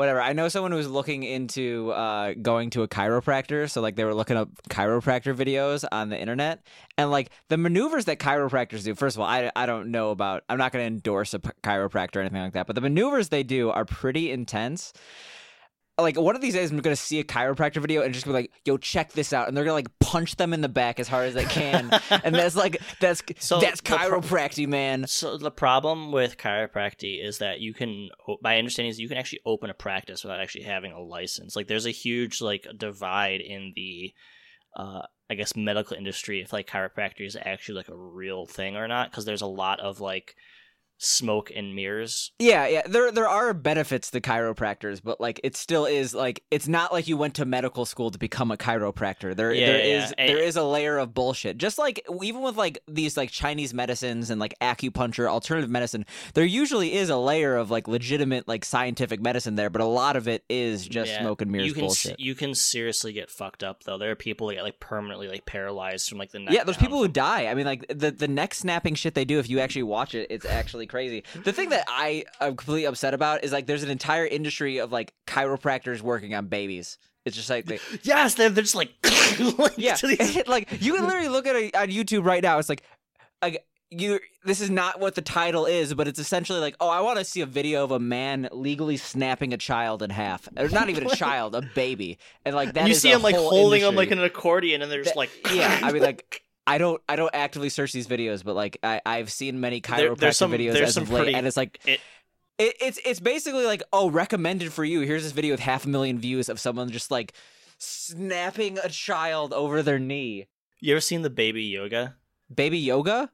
Whatever. I know someone who was looking into uh, going to a chiropractor. So, like, they were looking up chiropractor videos on the internet. And, like, the maneuvers that chiropractors do, first of all, I, I don't know about, I'm not going to endorse a chiropractor or anything like that, but the maneuvers they do are pretty intense like one of these days I'm gonna see a chiropractor video and just be like, "Yo, check this out," and they're gonna like punch them in the back as hard as they can, *laughs* and that's like that's So that's the pro- chiropractic, man. So the problem with chiropractic is that you can, my understanding is you can actually open a practice without actually having a license. Like there's a huge like divide in the, uh, I guess medical industry if like chiropractic is actually like a real thing or not. Because there's a lot of like smoke and mirrors. Yeah, yeah. There there are benefits to chiropractors, but like it still is like it's not like you went to medical school to become a chiropractor. There Yeah, there yeah, is yeah. there is a layer of bullshit. Just like even with like these like Chinese medicines and like acupuncture, alternative medicine, there usually is a layer of like legitimate like scientific medicine there, but a lot of it is just Yeah. smoke and mirrors you can bullshit. you can seriously get fucked up though. There are people that get like permanently like paralyzed from like the neck. Yeah, there's people who die. I mean, like the the neck snapping shit they do. If you actually watch it, it's actually crazy. The thing that I am completely upset about is like there's an entire industry of like chiropractors working on babies. It's just like they, *laughs* Yes, they're, they're just like, *laughs* like yeah, *laughs* like you can literally look at it on YouTube right now. It's like. like you this is not what the title is, but it's essentially like, oh, I want to see a video of a man legally snapping a child in half, or not even a child, a baby, and like that. you see a him like holding him like an accordion, and they're just That- like, yeah, I mean, like, I don't, I don't actively search these videos, but like, I, I've seen many There- chiropractic there's some- videos there's as some of late, pretty- and it's like, it- it, it's, it's basically like, oh, recommended for you. Here's this video with half a million views of someone just like snapping a child over their knee. you ever seen the baby yoga? Baby yoga?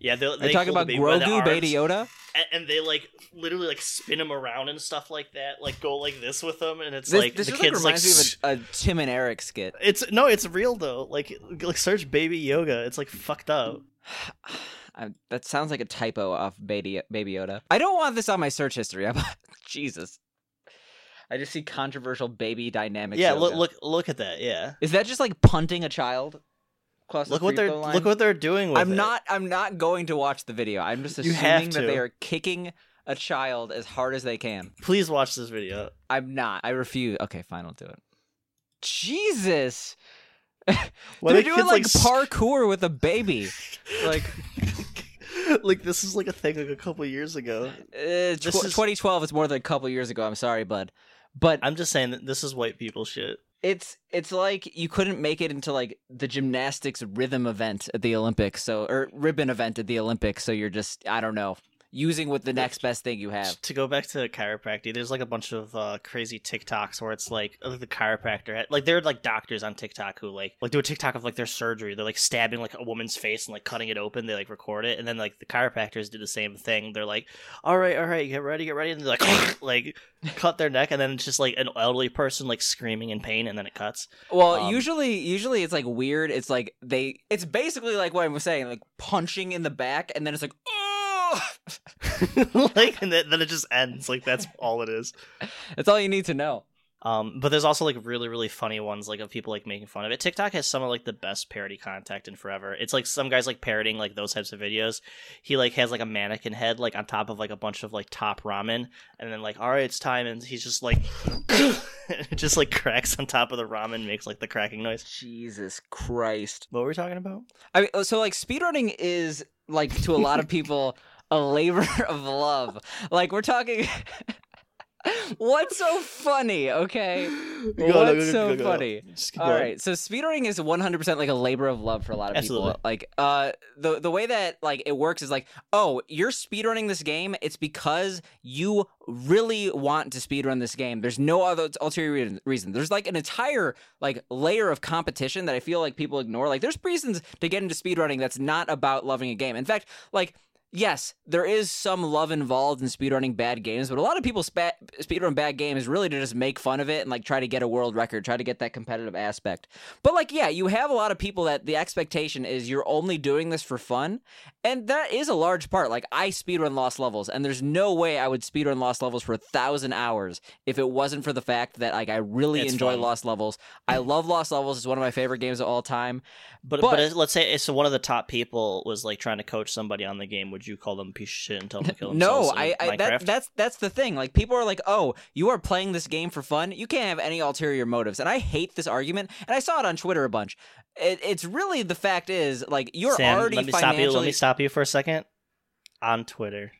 Yeah, they, they talking about baby by the Grogu, Baby Yoda? and, and they like literally like spin him around and stuff like that, like go like this with them, and it's This, like this the like kids like. reminds me of a, a Tim and Eric skit. It's no, it's real though. Like, like search baby yoga. It's like fucked up. *sighs* I, that sounds like a typo off Baby, Baby Yoda. I don't want this on my search history. *laughs* I'm, Jesus. I just see controversial baby dynamics. yeah, look, look, look at that. Yeah, Is that just like punting a child? Across look what they're line? look what they're doing with I'm it. not. I'm not going to watch the video. I'm just assuming that they are kicking a child as hard as they can. Please watch this video. I'm not. I refuse. Okay, fine. I'll do it. Jesus. *laughs* Why They're do doing like like, parkour with a baby. *laughs* Like *laughs* like this is like a thing like a couple years ago. uh, tw- is- 2012 is more than a couple years ago. I'm sorry, bud. But I'm just saying that this is white people shit. It's it's like you couldn't make it into like the gymnastics rhythm event at the Olympics, so or ribbon event at the Olympics. So you're just I don't know using with the next best thing you have. To go back to chiropractic, there's like a bunch of uh, crazy TikToks where it's like the chiropractor, like they're like doctors on TikTok who like like do a TikTok of like their surgery. They're like stabbing like a woman's face and like cutting it open. They like record it, and then like the chiropractors do the same thing. They're like, "All right, all right, get ready, get ready," and they're like *laughs* like cut their neck, and then it's just like an elderly person like screaming in pain, and then it cuts. Well, Um, usually usually it's like weird. It's like they it's basically like what I was saying, like punching in the back, and then it's like oh. *laughs* like and then, then it just ends. Like that's all it is. That's all you need to know. Um, but there's also like really really funny ones like of people like making fun of it. TikTok has some of like the best parody content in forever. It's like some guys like parodying like those types of videos. He like has like a mannequin head like on top of like a bunch of like top ramen, and then like all right it's time, and he's just like it *laughs* just like cracks on top of the ramen, makes like the cracking noise. Jesus Christ. What were we talking about? I mean, so like speedrunning is like to a lot of *laughs* people a labor *laughs* of love. Like we're talking. *laughs* What's so funny? Okay, what's so funny? All right, so speedrunning is 100% like a labor of love for a lot of Absolutely. people. Like uh the the way that like it works is like, "Oh, you're speedrunning this game, it's because you really want to speedrun this game. There's no other ulterior reason- reason. There's like an entire like layer of competition that I feel like people ignore. Like there's reasons to get into speedrunning that's not about loving a game. In fact, like Yes, there is some love involved in speedrunning bad games, but a lot of people spa- speedrun bad games really to just make fun of it and like try to get a world record, try to get that competitive aspect. But like, yeah, you have a lot of people that the expectation is you're only doing this for fun, and that is a large part. Like, I speedrun Lost Levels, and there's no way I would speedrun Lost Levels for a thousand hours if it wasn't for the fact that like I really It's enjoy fun. Lost Levels. I love Lost Levels; it's one of my favorite games of all time. But, But- but uh, let's say if so one of the top people was like trying to coach somebody on the game. Would you call them a piece of shit and tell them to kill *laughs* themselves? No, I, I that, that's that's the thing. Like people are like, "Oh, you are playing this game for fun. You can't have any ulterior motives." And I hate this argument. And I saw it on Twitter a bunch. It, it's really the fact is like you're Sam, already let me financially. stop you. Let me stop you for a second. On Twitter,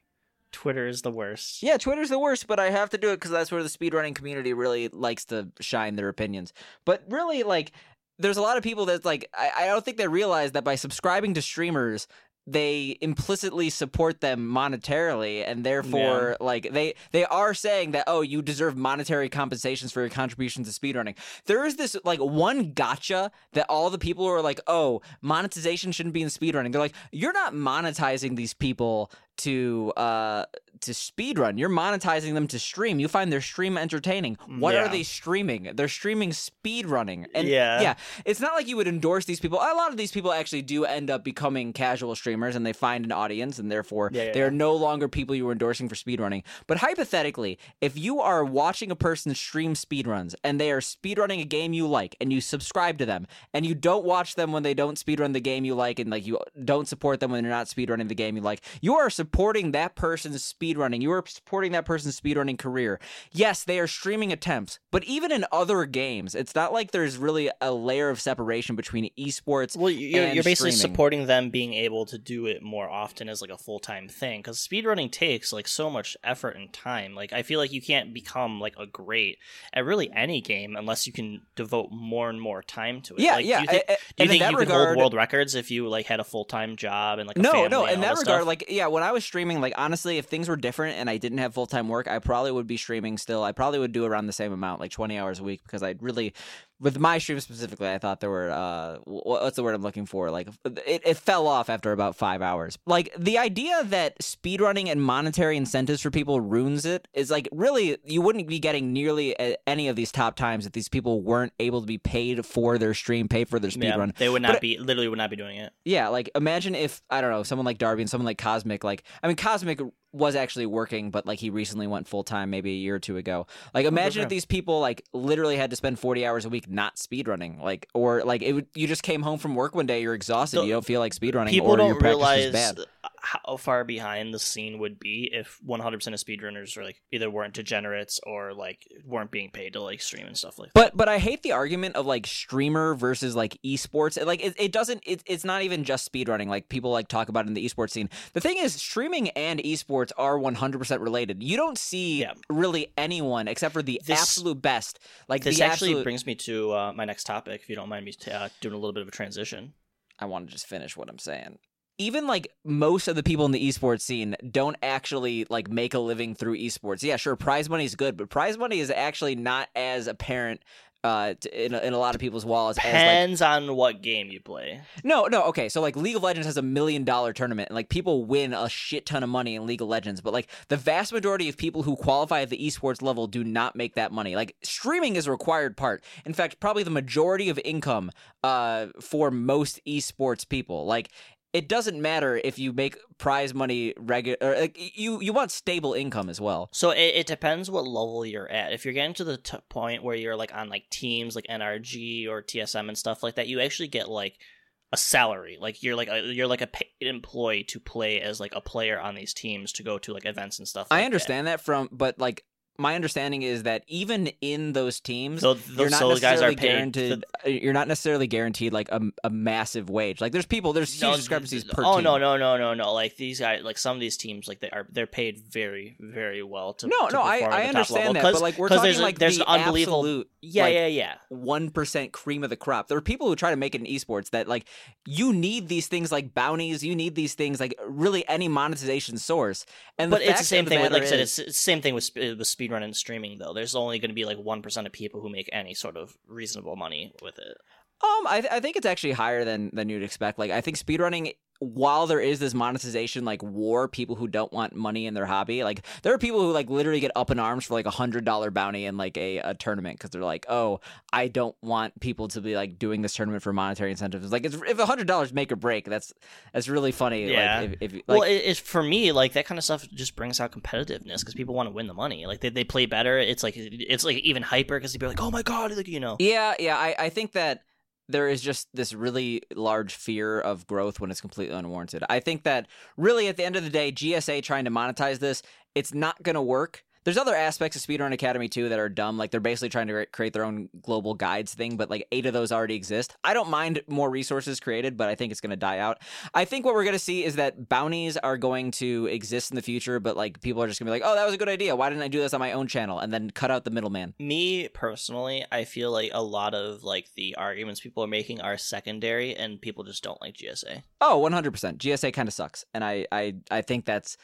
Twitter is the worst. Yeah, Twitter's the worst, but I have to do it because that's where the speedrunning community really likes to shine their opinions. But really, like, there's a lot of people that like I, I don't think they realize that by subscribing to streamers, they implicitly support them monetarily, and therefore, like, they they are saying that oh, you deserve monetary compensations for your contributions to speedrunning. There is this like one gotcha that all the people who are like, oh, monetization shouldn't be in speedrunning. They're like, you're not monetizing these people to uh to speedrun. You're monetizing them to stream. You find their stream entertaining. What are they streaming? They're streaming speedrunning. And Yeah. yeah, it's not like you would endorse these people. A lot of these people actually do end up becoming casual streamers and they find an audience and therefore Yeah, yeah, they are no longer people you were endorsing for speedrunning. But hypothetically, if you are watching a person stream speedruns and they are speedrunning a game you like and you subscribe to them and you don't watch them when they don't speedrun the game you like and like you don't support them when they're not speedrunning the game you like, you are supporting supporting that person's speedrunning. You are supporting that person's speedrunning career. Yes, they are streaming attempts, but even in other games, it's not like there's really a layer of separation between esports. Well, you're, and you're basically streaming. supporting them being able to do it more often as like a full time thing because speedrunning takes like so much effort and time. Like I feel like you can't become like a great at really any game unless you can devote more and more time to it. Yeah, like, yeah. Do you think, I- I- do you, think that you could hold world records if you like had a full time job and like a no, family no. In that regard, stuff? like, yeah, when I was streaming, like, honestly, if things were different and I didn't have full time work, I probably would be streaming still. I probably would do around the same amount, like twenty hours a week, because I'd really, with my stream specifically, I thought there were, uh, what's the word I'm looking for? Like, it, it fell off after about five hours. Like, the idea that speedrunning and monetary incentives for people ruins it is like really, you wouldn't be getting nearly any of these top times if these people weren't able to be paid for their stream, paid for their yeah, speedrun. they would not it- be literally would not be doing it. Yeah, like imagine if I don't know someone like Darbian someone like Cosmic. Like I mean, Cosmic was actually working, but like he recently went full time, maybe a year or two ago. Like imagine for if these people like literally had to spend forty hours a week not speedrunning, like or like it would, you just came home from work one day, you're exhausted, you don't feel like speedrunning, or your practice realize is bad. How far behind the scene would be if 100% of speedrunners were like either weren't degenerates or like weren't being paid to like stream and stuff like that. But but I hate the argument of like streamer versus like esports. Like it, it doesn't. It, it's not even just speedrunning. Like people like talk about in the esports scene. The thing is, streaming and esports are one hundred percent related. You don't see Yeah. really anyone except for the This- absolute best. Like This actually absolute. brings me to uh, my next topic, if you don't mind me uh, doing a little bit of a transition. I want to just finish what I'm saying. Even like most of the people in the esports scene don't actually like make a living through esports. Yeah, sure, prize money is good, but prize money is actually not as apparent uh, in, a, in a lot of people's wallets as like Depends on what game you play. No, no, okay. So like League of Legends has a million dollar tournament and like people win a shit ton of money in League of Legends, but like the vast majority of people who qualify at the esports level do not make that money. Like streaming is a required part. In fact, probably the majority of income uh for most esports people. Like it doesn't matter if you make prize money regular or like you you want stable income as well. So it, it depends what level you're at. If you're getting to the t- point where you're like on like teams like NRG or TSM and stuff like that, you actually get like a salary. Like you're like a, you're like a paid employee to play as like a player on these teams to go to like events and stuff. like I that. understand that from but like my understanding is that even in those teams, So you're not so guys are necessarily paid. guaranteed. uh, You're not necessarily guaranteed like a, a massive wage. Like there's people, there's huge No, discrepancies per oh team. no no no no no! Like these guys, like some of these teams, like they are they're paid very very well to No, to no, I, I understand that, but like we're talking there's like there's the an unbelievable absolute yeah like, yeah yeah one percent cream of the crop. There are people who try to make it in esports that like you need these things like bounties, you need these things like really any monetization source. And but the it's the same thing with like I said it's, it's the same thing with with speedrun and streaming though. There's only going to be like one percent of people who make any sort of reasonable money with it. Um, I, I think it's actually higher than than you'd expect. Like, I think speedrunning, while there is this monetization like war, people who don't want money in their hobby, like there are people who like literally get up in arms for like a hundred dollar bounty in like a, a tournament because they're like, oh, I don't want people to be like doing this tournament for monetary incentives. Like, it's, if a hundred dollars make or break, that's that's really funny. Yeah. Like, if, if well, like, it, it's for me like that kind of stuff just brings out competitiveness because people want to win the money. Like they, they play better. It's like it's like even hyper because people are like, oh my god, like you know. Yeah, yeah. I, I think that there is just this really large fear of growth when it's completely unwarranted. I think that really at the end of the day, GSA trying to monetize this, it's not going to work. There's other aspects of Speedrun Academy too that are dumb. Like they're basically trying to create their own global guides thing, but like eight of those already exist. I don't mind more resources created, but I think it's going to die out. I think what we're going to see is that bounties are going to exist in the future, but like people are just going to be like, "Oh, that was a good idea. Why didn't I do this on my own channel?" and then cut out the middleman. Me personally, I feel like a lot of like the arguments people are making are secondary, and people just don't like GSA. Oh, 100%. GSA kind of sucks. And I, I I think that's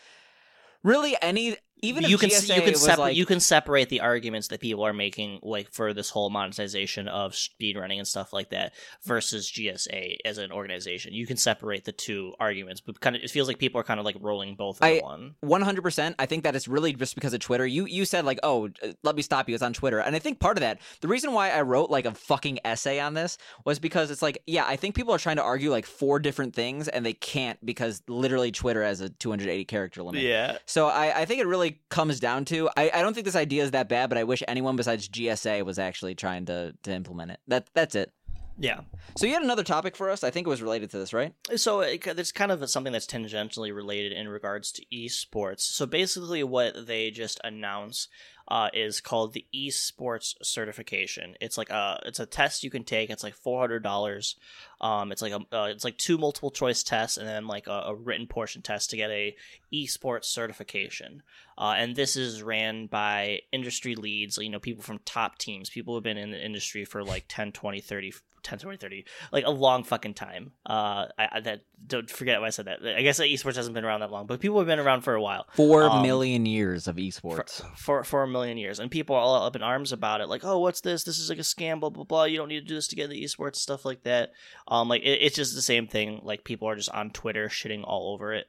really any even if you can GSA you can separate like you can separate the arguments that people are making like for this whole monetization of speedrunning and stuff like that versus GSA as an organization. You can separate the two arguments, but kind of it feels like people are kind of like rolling both I- into one. 100% i think that it's really just because of twitter you you said like oh let me stop you it's on twitter and i think part of that the reason why i wrote like a fucking essay on this was because it's like yeah i think people are trying to argue like four different things and they can't because literally twitter has a 280 character limit Yeah. so I, I think it really comes down to I, I don't think this idea is that bad but i wish anyone besides gsa was actually trying to to implement it that that's it Yeah. So you had another topic for us. I think it was related to this, right? So it, there's kind of something that's tangentially related in regards to esports. So basically, what they just announced uh, is called the esports certification. It's like a it's a test you can take. It's like four hundred dollars. Um, it's like a uh, it's like two multiple choice tests and then like a, a written portion test to get a esports certification. Uh, and this is ran by industry leads, you know, people from top teams, people who have been in the industry for like *laughs* 10, 20, 30, 10, 20, 30, like a long fucking time. Uh, I, I that don't forget why I said that. I guess esports hasn't been around that long, but people have been around for a while. Four Um, million years of esports. for, for for million years, and people are all up in arms about it. Like, oh, what's this? This is like a scam. Blah blah blah. You don't need to do this to get the esports stuff like that. Um, like it, it's just the same thing. Like people are just on Twitter shitting all over it.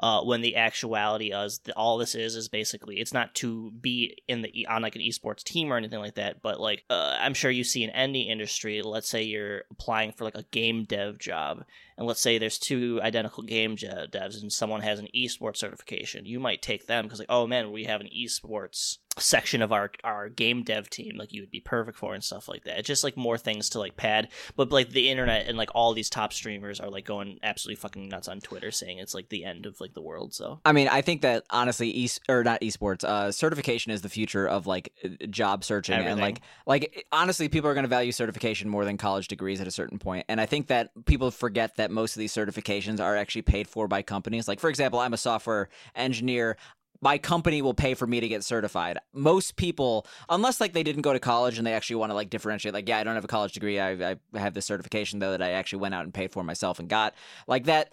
Uh, when the actuality is that all this is is basically it's not to be in the on like an esports team or anything like that, but like uh, I'm sure you see in any industry. Let's say you're applying for like a game dev job, and let's say there's two identical game devs, and someone has an esports certification. You might take them because like, oh man, we have an esports section of our our game dev team like you would be perfect for and stuff like that it's just like more things to like pad but like the internet and like all these top streamers are like going absolutely fucking nuts on twitter saying it's like the end of like the world so I mean, I think that honestly, e or not esports, uh, certification is the future of like uh, job searching, and like, like honestly, people are going to value certification more than college degrees at a certain point. And I think that people forget that most of these certifications are actually paid for by companies. Like, for example, I'm a software engineer. My company will pay for me to get certified. Most people, unless like they didn't go to college and they actually want to like differentiate, like, yeah, I don't have a college degree. I, I have this certification though that I actually went out and paid for myself and got. Like that,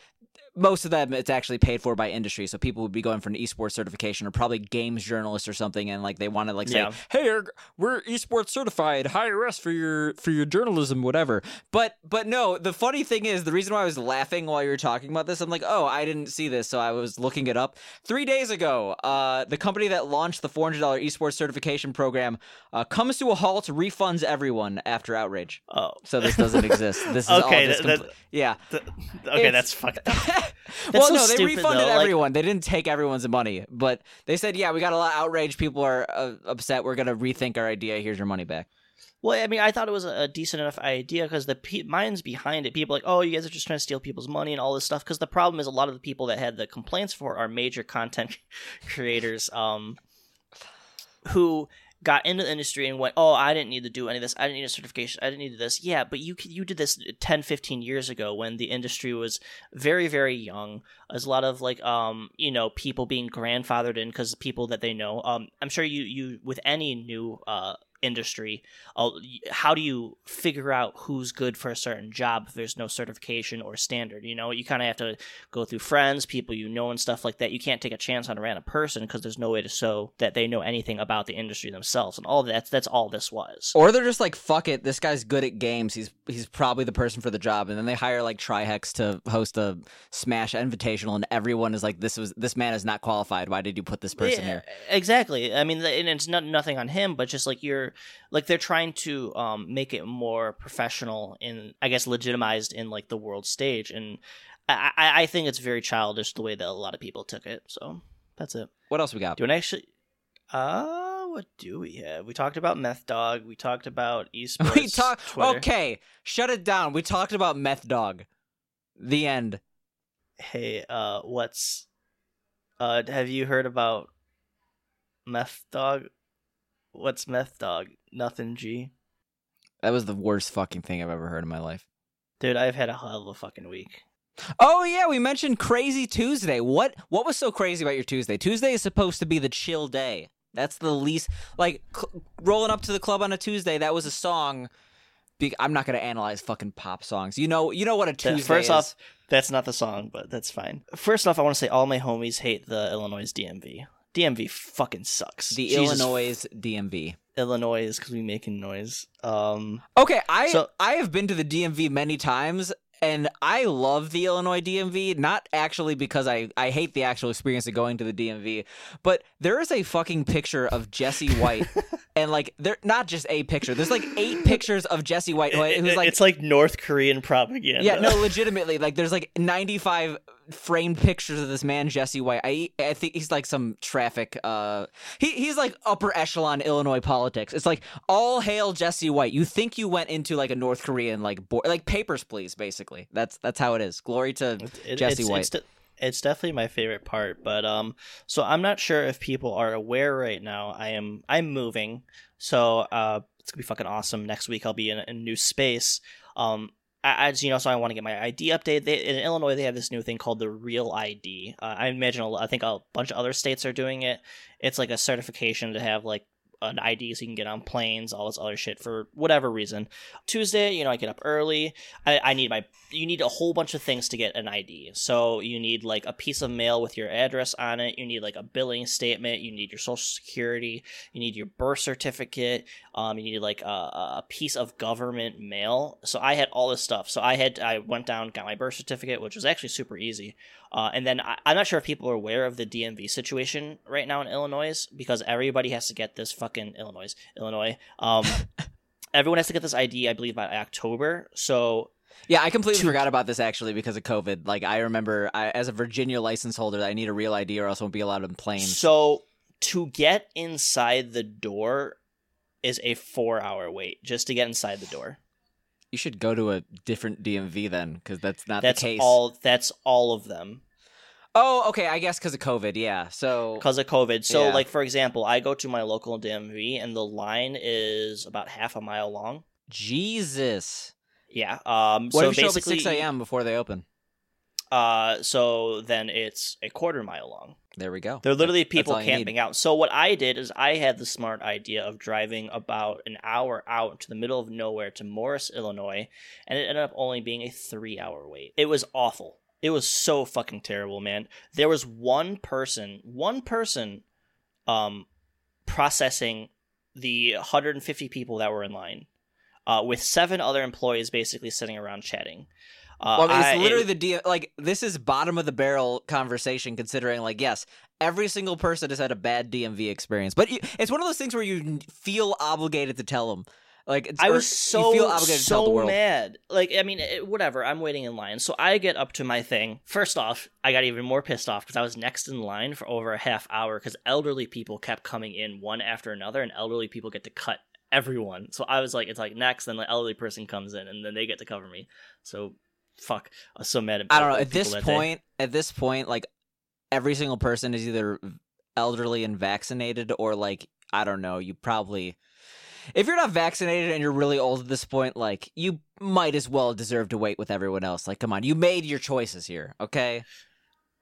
most of them it's actually paid for by industry. So people would be going for an esports certification or probably games journalist or something. And like they want to like say Yeah. hey we're- esports certified hire us for your for your journalism whatever. But but no the funny thing is the reason why i was laughing while you were talking about this i'm like oh i didn't see this. So i was looking it up. Three days ago uh the company that launched the $400 esports certification program uh, comes to a halt refunds everyone after outrage. Oh. So this doesn't exist. This *laughs* is all Okay, just that- compl- yeah. th- okay It's- that's fucked up *laughs* *laughs* well, so no, they refunded though, like- everyone. They didn't take everyone's money, but they said, "Yeah, we got a lot of outrage. People are uh, upset. We're gonna rethink our idea. Here's your money back." Well, I mean, I thought it was a, decent enough idea because the pe- minds behind it, people like, oh, you guys are just trying to steal people's money and all this stuff. Because the problem is, a lot of the people that had the complaints for are major content *laughs* creators, um, who got into the industry and went, oh, I didn't need to do any of this. I didn't need a certification. I didn't need this. Yeah, but you you did this 10, 15 years ago when the industry was very, very young. There's a lot of like, um, you know, people being grandfathered in because people that they know. Um, I'm sure you you with any new uh industry how do you figure out who's good for a certain job if there's no certification or standard you know you kind of have to go through friends people you know and stuff like that you can't take a chance on a random person because there's no way to show that they know anything about the industry themselves and all that's that's all this was Or they're just like, "Fuck it, this guy's good at games. He's he's probably the person for the job." And then they hire like Trihex to host a Smash Invitational, and everyone is like, "This was this man is not qualified. Why did you put this person Yeah, here?" Exactly. I mean, and it's not nothing on him, but just like you're, like they're trying to um make it more professional and I guess legitimized in like the world stage, and I I, think it's very childish the way that a lot of people took it. So that's it. What else we got? Do you actually? Uh, what do we have? We talked about Meth Dog. We talked about *laughs* esports. we talked. Okay, shut it down. We talked about Meth Dog. The end. Hey, uh, what's, uh, have you heard about Meth Dog? What's Meth Dog? Nothing, G. That was the worst fucking thing I've ever heard in my life. Dude, I've had a hell of a fucking week. Oh yeah, we mentioned Crazy Tuesday. What what was so crazy about your Tuesday? Tuesday is supposed to be the chill day. That's the least like cl- rolling up to the club on a Tuesday. That was a song. Be- I'm not gonna analyze fucking pop songs. You know, you know what a Tuesday First is. off, that's not the song, but that's fine. First off, I want to say all my homies hate the Illinois DMV. DMV fucking sucks. the Jesus Illinois DMV. Illinois is because we making noise. Um, Okay, I So- I have been to the DMV many times and I love the Illinois DMV, not actually because I I hate the actual experience of going to the DMV, but there is a fucking picture of Jesse White *laughs* and like they're not just a picture. There's like eight pictures of Jesse White who's like it's like North Korean propaganda. yeah, no, legitimately. Like, there's like 95 framed pictures of this man Jesse White. I I think he's like some traffic. Uh, he he's like upper echelon Illinois politics. It's like all hail Jesse White. You think you went into like a North Korean like bo- like Papers Please, basically. That's that's how it is. Glory to It- Jesse it's, White. It's, it's definitely my favorite part, but um, so I'm not sure if people are aware right now. I am I'm moving, so uh, it's gonna be fucking awesome. Next week I'll be in a, new space. Um, as you know, so I want to get my ID updated. They, in Illinois, they have this new thing called the Real ID. Uh, I imagine a I think a bunch of other states are doing it. It's like a certification to have like an ID so you can get on planes, all this other shit for whatever reason. Tuesday, you know, I get up early. I, I need my you need a whole bunch of things to get an ID. So you need like a piece of mail with your address on it. You need like a billing statement. You need your social security. You need your birth certificate. Um, you need like a, a piece of government mail. So I had all this stuff. So I had I went down, got my birth certificate, which was actually super easy. Uh, and then I, I'm not sure if people are aware of the DMV situation right now in Illinois because everybody has to get this fucking Illinois, Illinois. Um, *laughs* everyone has to get this ID, I believe, by October. So Yeah, I completely to- forgot about this actually because of COVID. Like I remember, I, as a Virginia license holder, I need a real ID or else I won't be allowed on planes. So to get inside the door is a four hour wait just to get inside the door. you should go to a different DMV then, because that's not That's the case. all. That's all of them Oh, okay. I guess because of COVID. Yeah. So because of COVID. So, Yeah. like for example, I go to my local DMV and the line is about half a mile long. Jesus. Yeah. Um. What so if you show up at basically, six a.m. before they open? Uh. So then it's a quarter mile long. There we go. There are literally people all you need. camping out. So what I did is I had the smart idea of driving about an hour out to the middle of nowhere to Morris, Illinois, and it ended up only being a three hour wait. It was awful. It was so fucking terrible, man. There was one person, one person, um, processing the 150 people that were in line, uh, with seven other employees basically sitting around chatting. Uh, Well, I mean, it's I- literally it- the D. Like this is bottom of the barrel conversation, considering like yes, every single person has had a bad DMV experience, but you, it's one of those things where you feel obligated to tell them. Like it's, I was so you feel obligated to tell the so mad. Like I mean, it, whatever. I'm waiting in line, so I get up to my thing. First off, I got even more pissed off because I was next in line for over a half hour because elderly people kept coming in one after another, and elderly people get to cut everyone. So I was like, it's like next, then the elderly person comes in, and then they get to cover me. So fuck, I was so mad at. I don't know. At this that day. point, at this point, like every single person is either elderly and vaccinated, or like I don't know. You probably, if you're not vaccinated and you're really old at this point, like you might as well deserve to wait with everyone else. Like, come on, you made your choices here. Okay.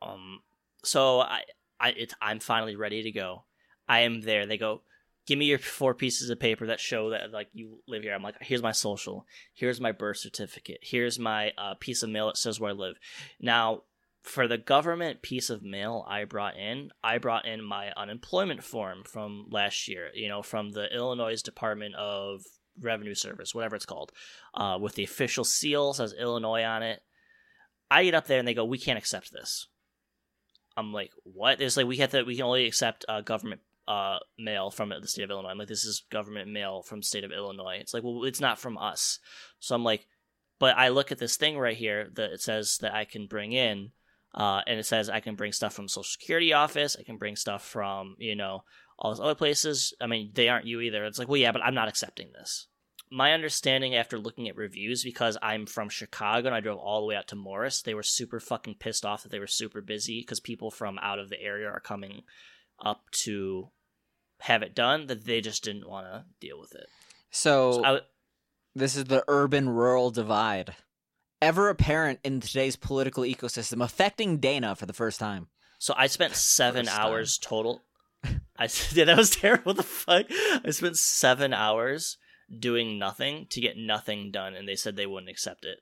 Um, so I, I, it's, I'm finally ready to go. I am there. They go, give me your four pieces of paper that show that like you live here. I'm like, here's my social, here's my birth certificate, here's my uh, piece of mail that says where I live. Now, for the government piece of mail I brought in, I brought in my unemployment form from last year. You know, from the Illinois Department of Revenue Service, whatever it's called, uh, with the official seal says Illinois on it. I get up there and they go, we can't accept this. I'm like, what? It's like we have to. We can only accept uh, government uh, mail from the state of Illinois. I'm like, this is government mail from state of Illinois. It's like, well, it's not from us. So I'm like, but I look at this thing right here that it says that I can bring in, uh, and it says I can bring stuff from Social Security office. I can bring stuff from you know all those other places. I mean, they aren't you either. It's like, well, yeah, but I'm not accepting this. My understanding after looking at reviews, because I'm from Chicago and I drove all the way out to Morris, they were super fucking pissed off that they were super busy because people from out of the area are coming up to have it done that they just didn't want to deal with it. So, So I, this is the urban rural divide, ever apparent in today's political ecosystem, affecting Dana for the first time. so I spent *sighs* seven First time. hours total. *laughs* I *laughs* yeah, that was terrible. What the fuck? I spent seven hours doing nothing to get nothing done, and they said they wouldn't accept it.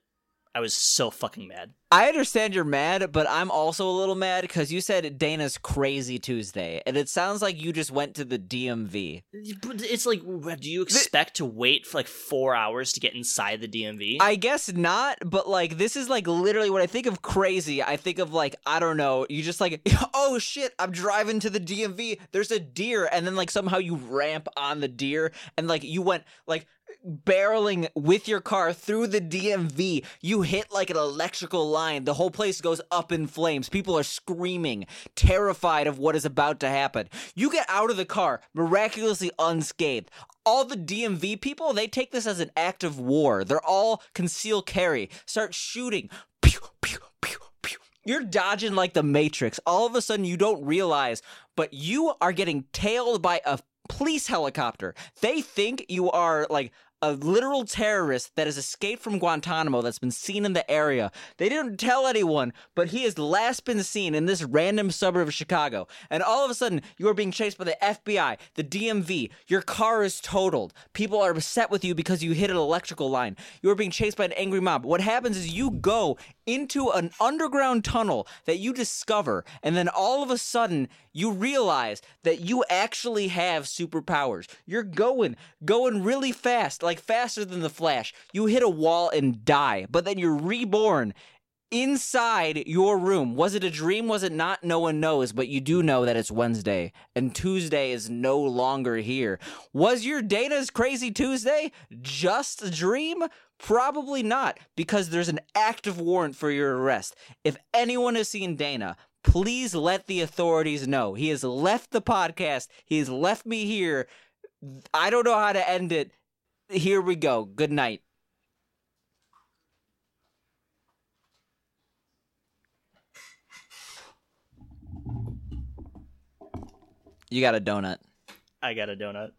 I was so fucking mad. I understand you're mad, but I'm also a little mad because you said Dana's crazy Tuesday, and it sounds like you just went to the DMV. It's like, do you expect to wait for like four hours to get inside the DMV? I guess not, but like this is like literally when I think of crazy, I think of like I don't know, you just like *laughs* oh shit, I'm driving to the DMV, there's a deer and then like somehow you ramp on the deer and like you went like barreling with your car through the DMV. You hit like an electrical line. The whole place goes up in flames. People are screaming, terrified of what is about to happen. You get out of the car miraculously unscathed. All the DMV people, they take this as an act of war. They're all conceal carry, start shooting. Pew, pew, pew, pew. You're dodging like the Matrix. All of a sudden, you don't realize, but you are getting tailed by a police helicopter. They think you are like a literal terrorist that has escaped from Guantanamo that's been seen in the area. They didn't tell anyone, but he has last been seen in this random suburb of Chicago. And all of a sudden, you are being chased by the FBI, the DMV. Your car is totaled. People are upset with you because you hit an electrical line. You are being chased by an angry mob. What happens is you go into an underground tunnel that you discover, and then all of a sudden, you realize that you actually have superpowers. You're going, going really fast, like faster than the Flash. You hit a wall and die, but then you're reborn inside your room. Was it a dream? Was it not? No one knows, but you do know that it's Wednesday and Tuesday is no longer here. Was your Dana's Crazy Tuesday just a dream? Probably not, because there's an active warrant for your arrest. If anyone has seen Dana, please let the authorities know. He has left the podcast, he has left me here. I don't know how to end it. Here we go. Good night. You got a donut. I got a donut.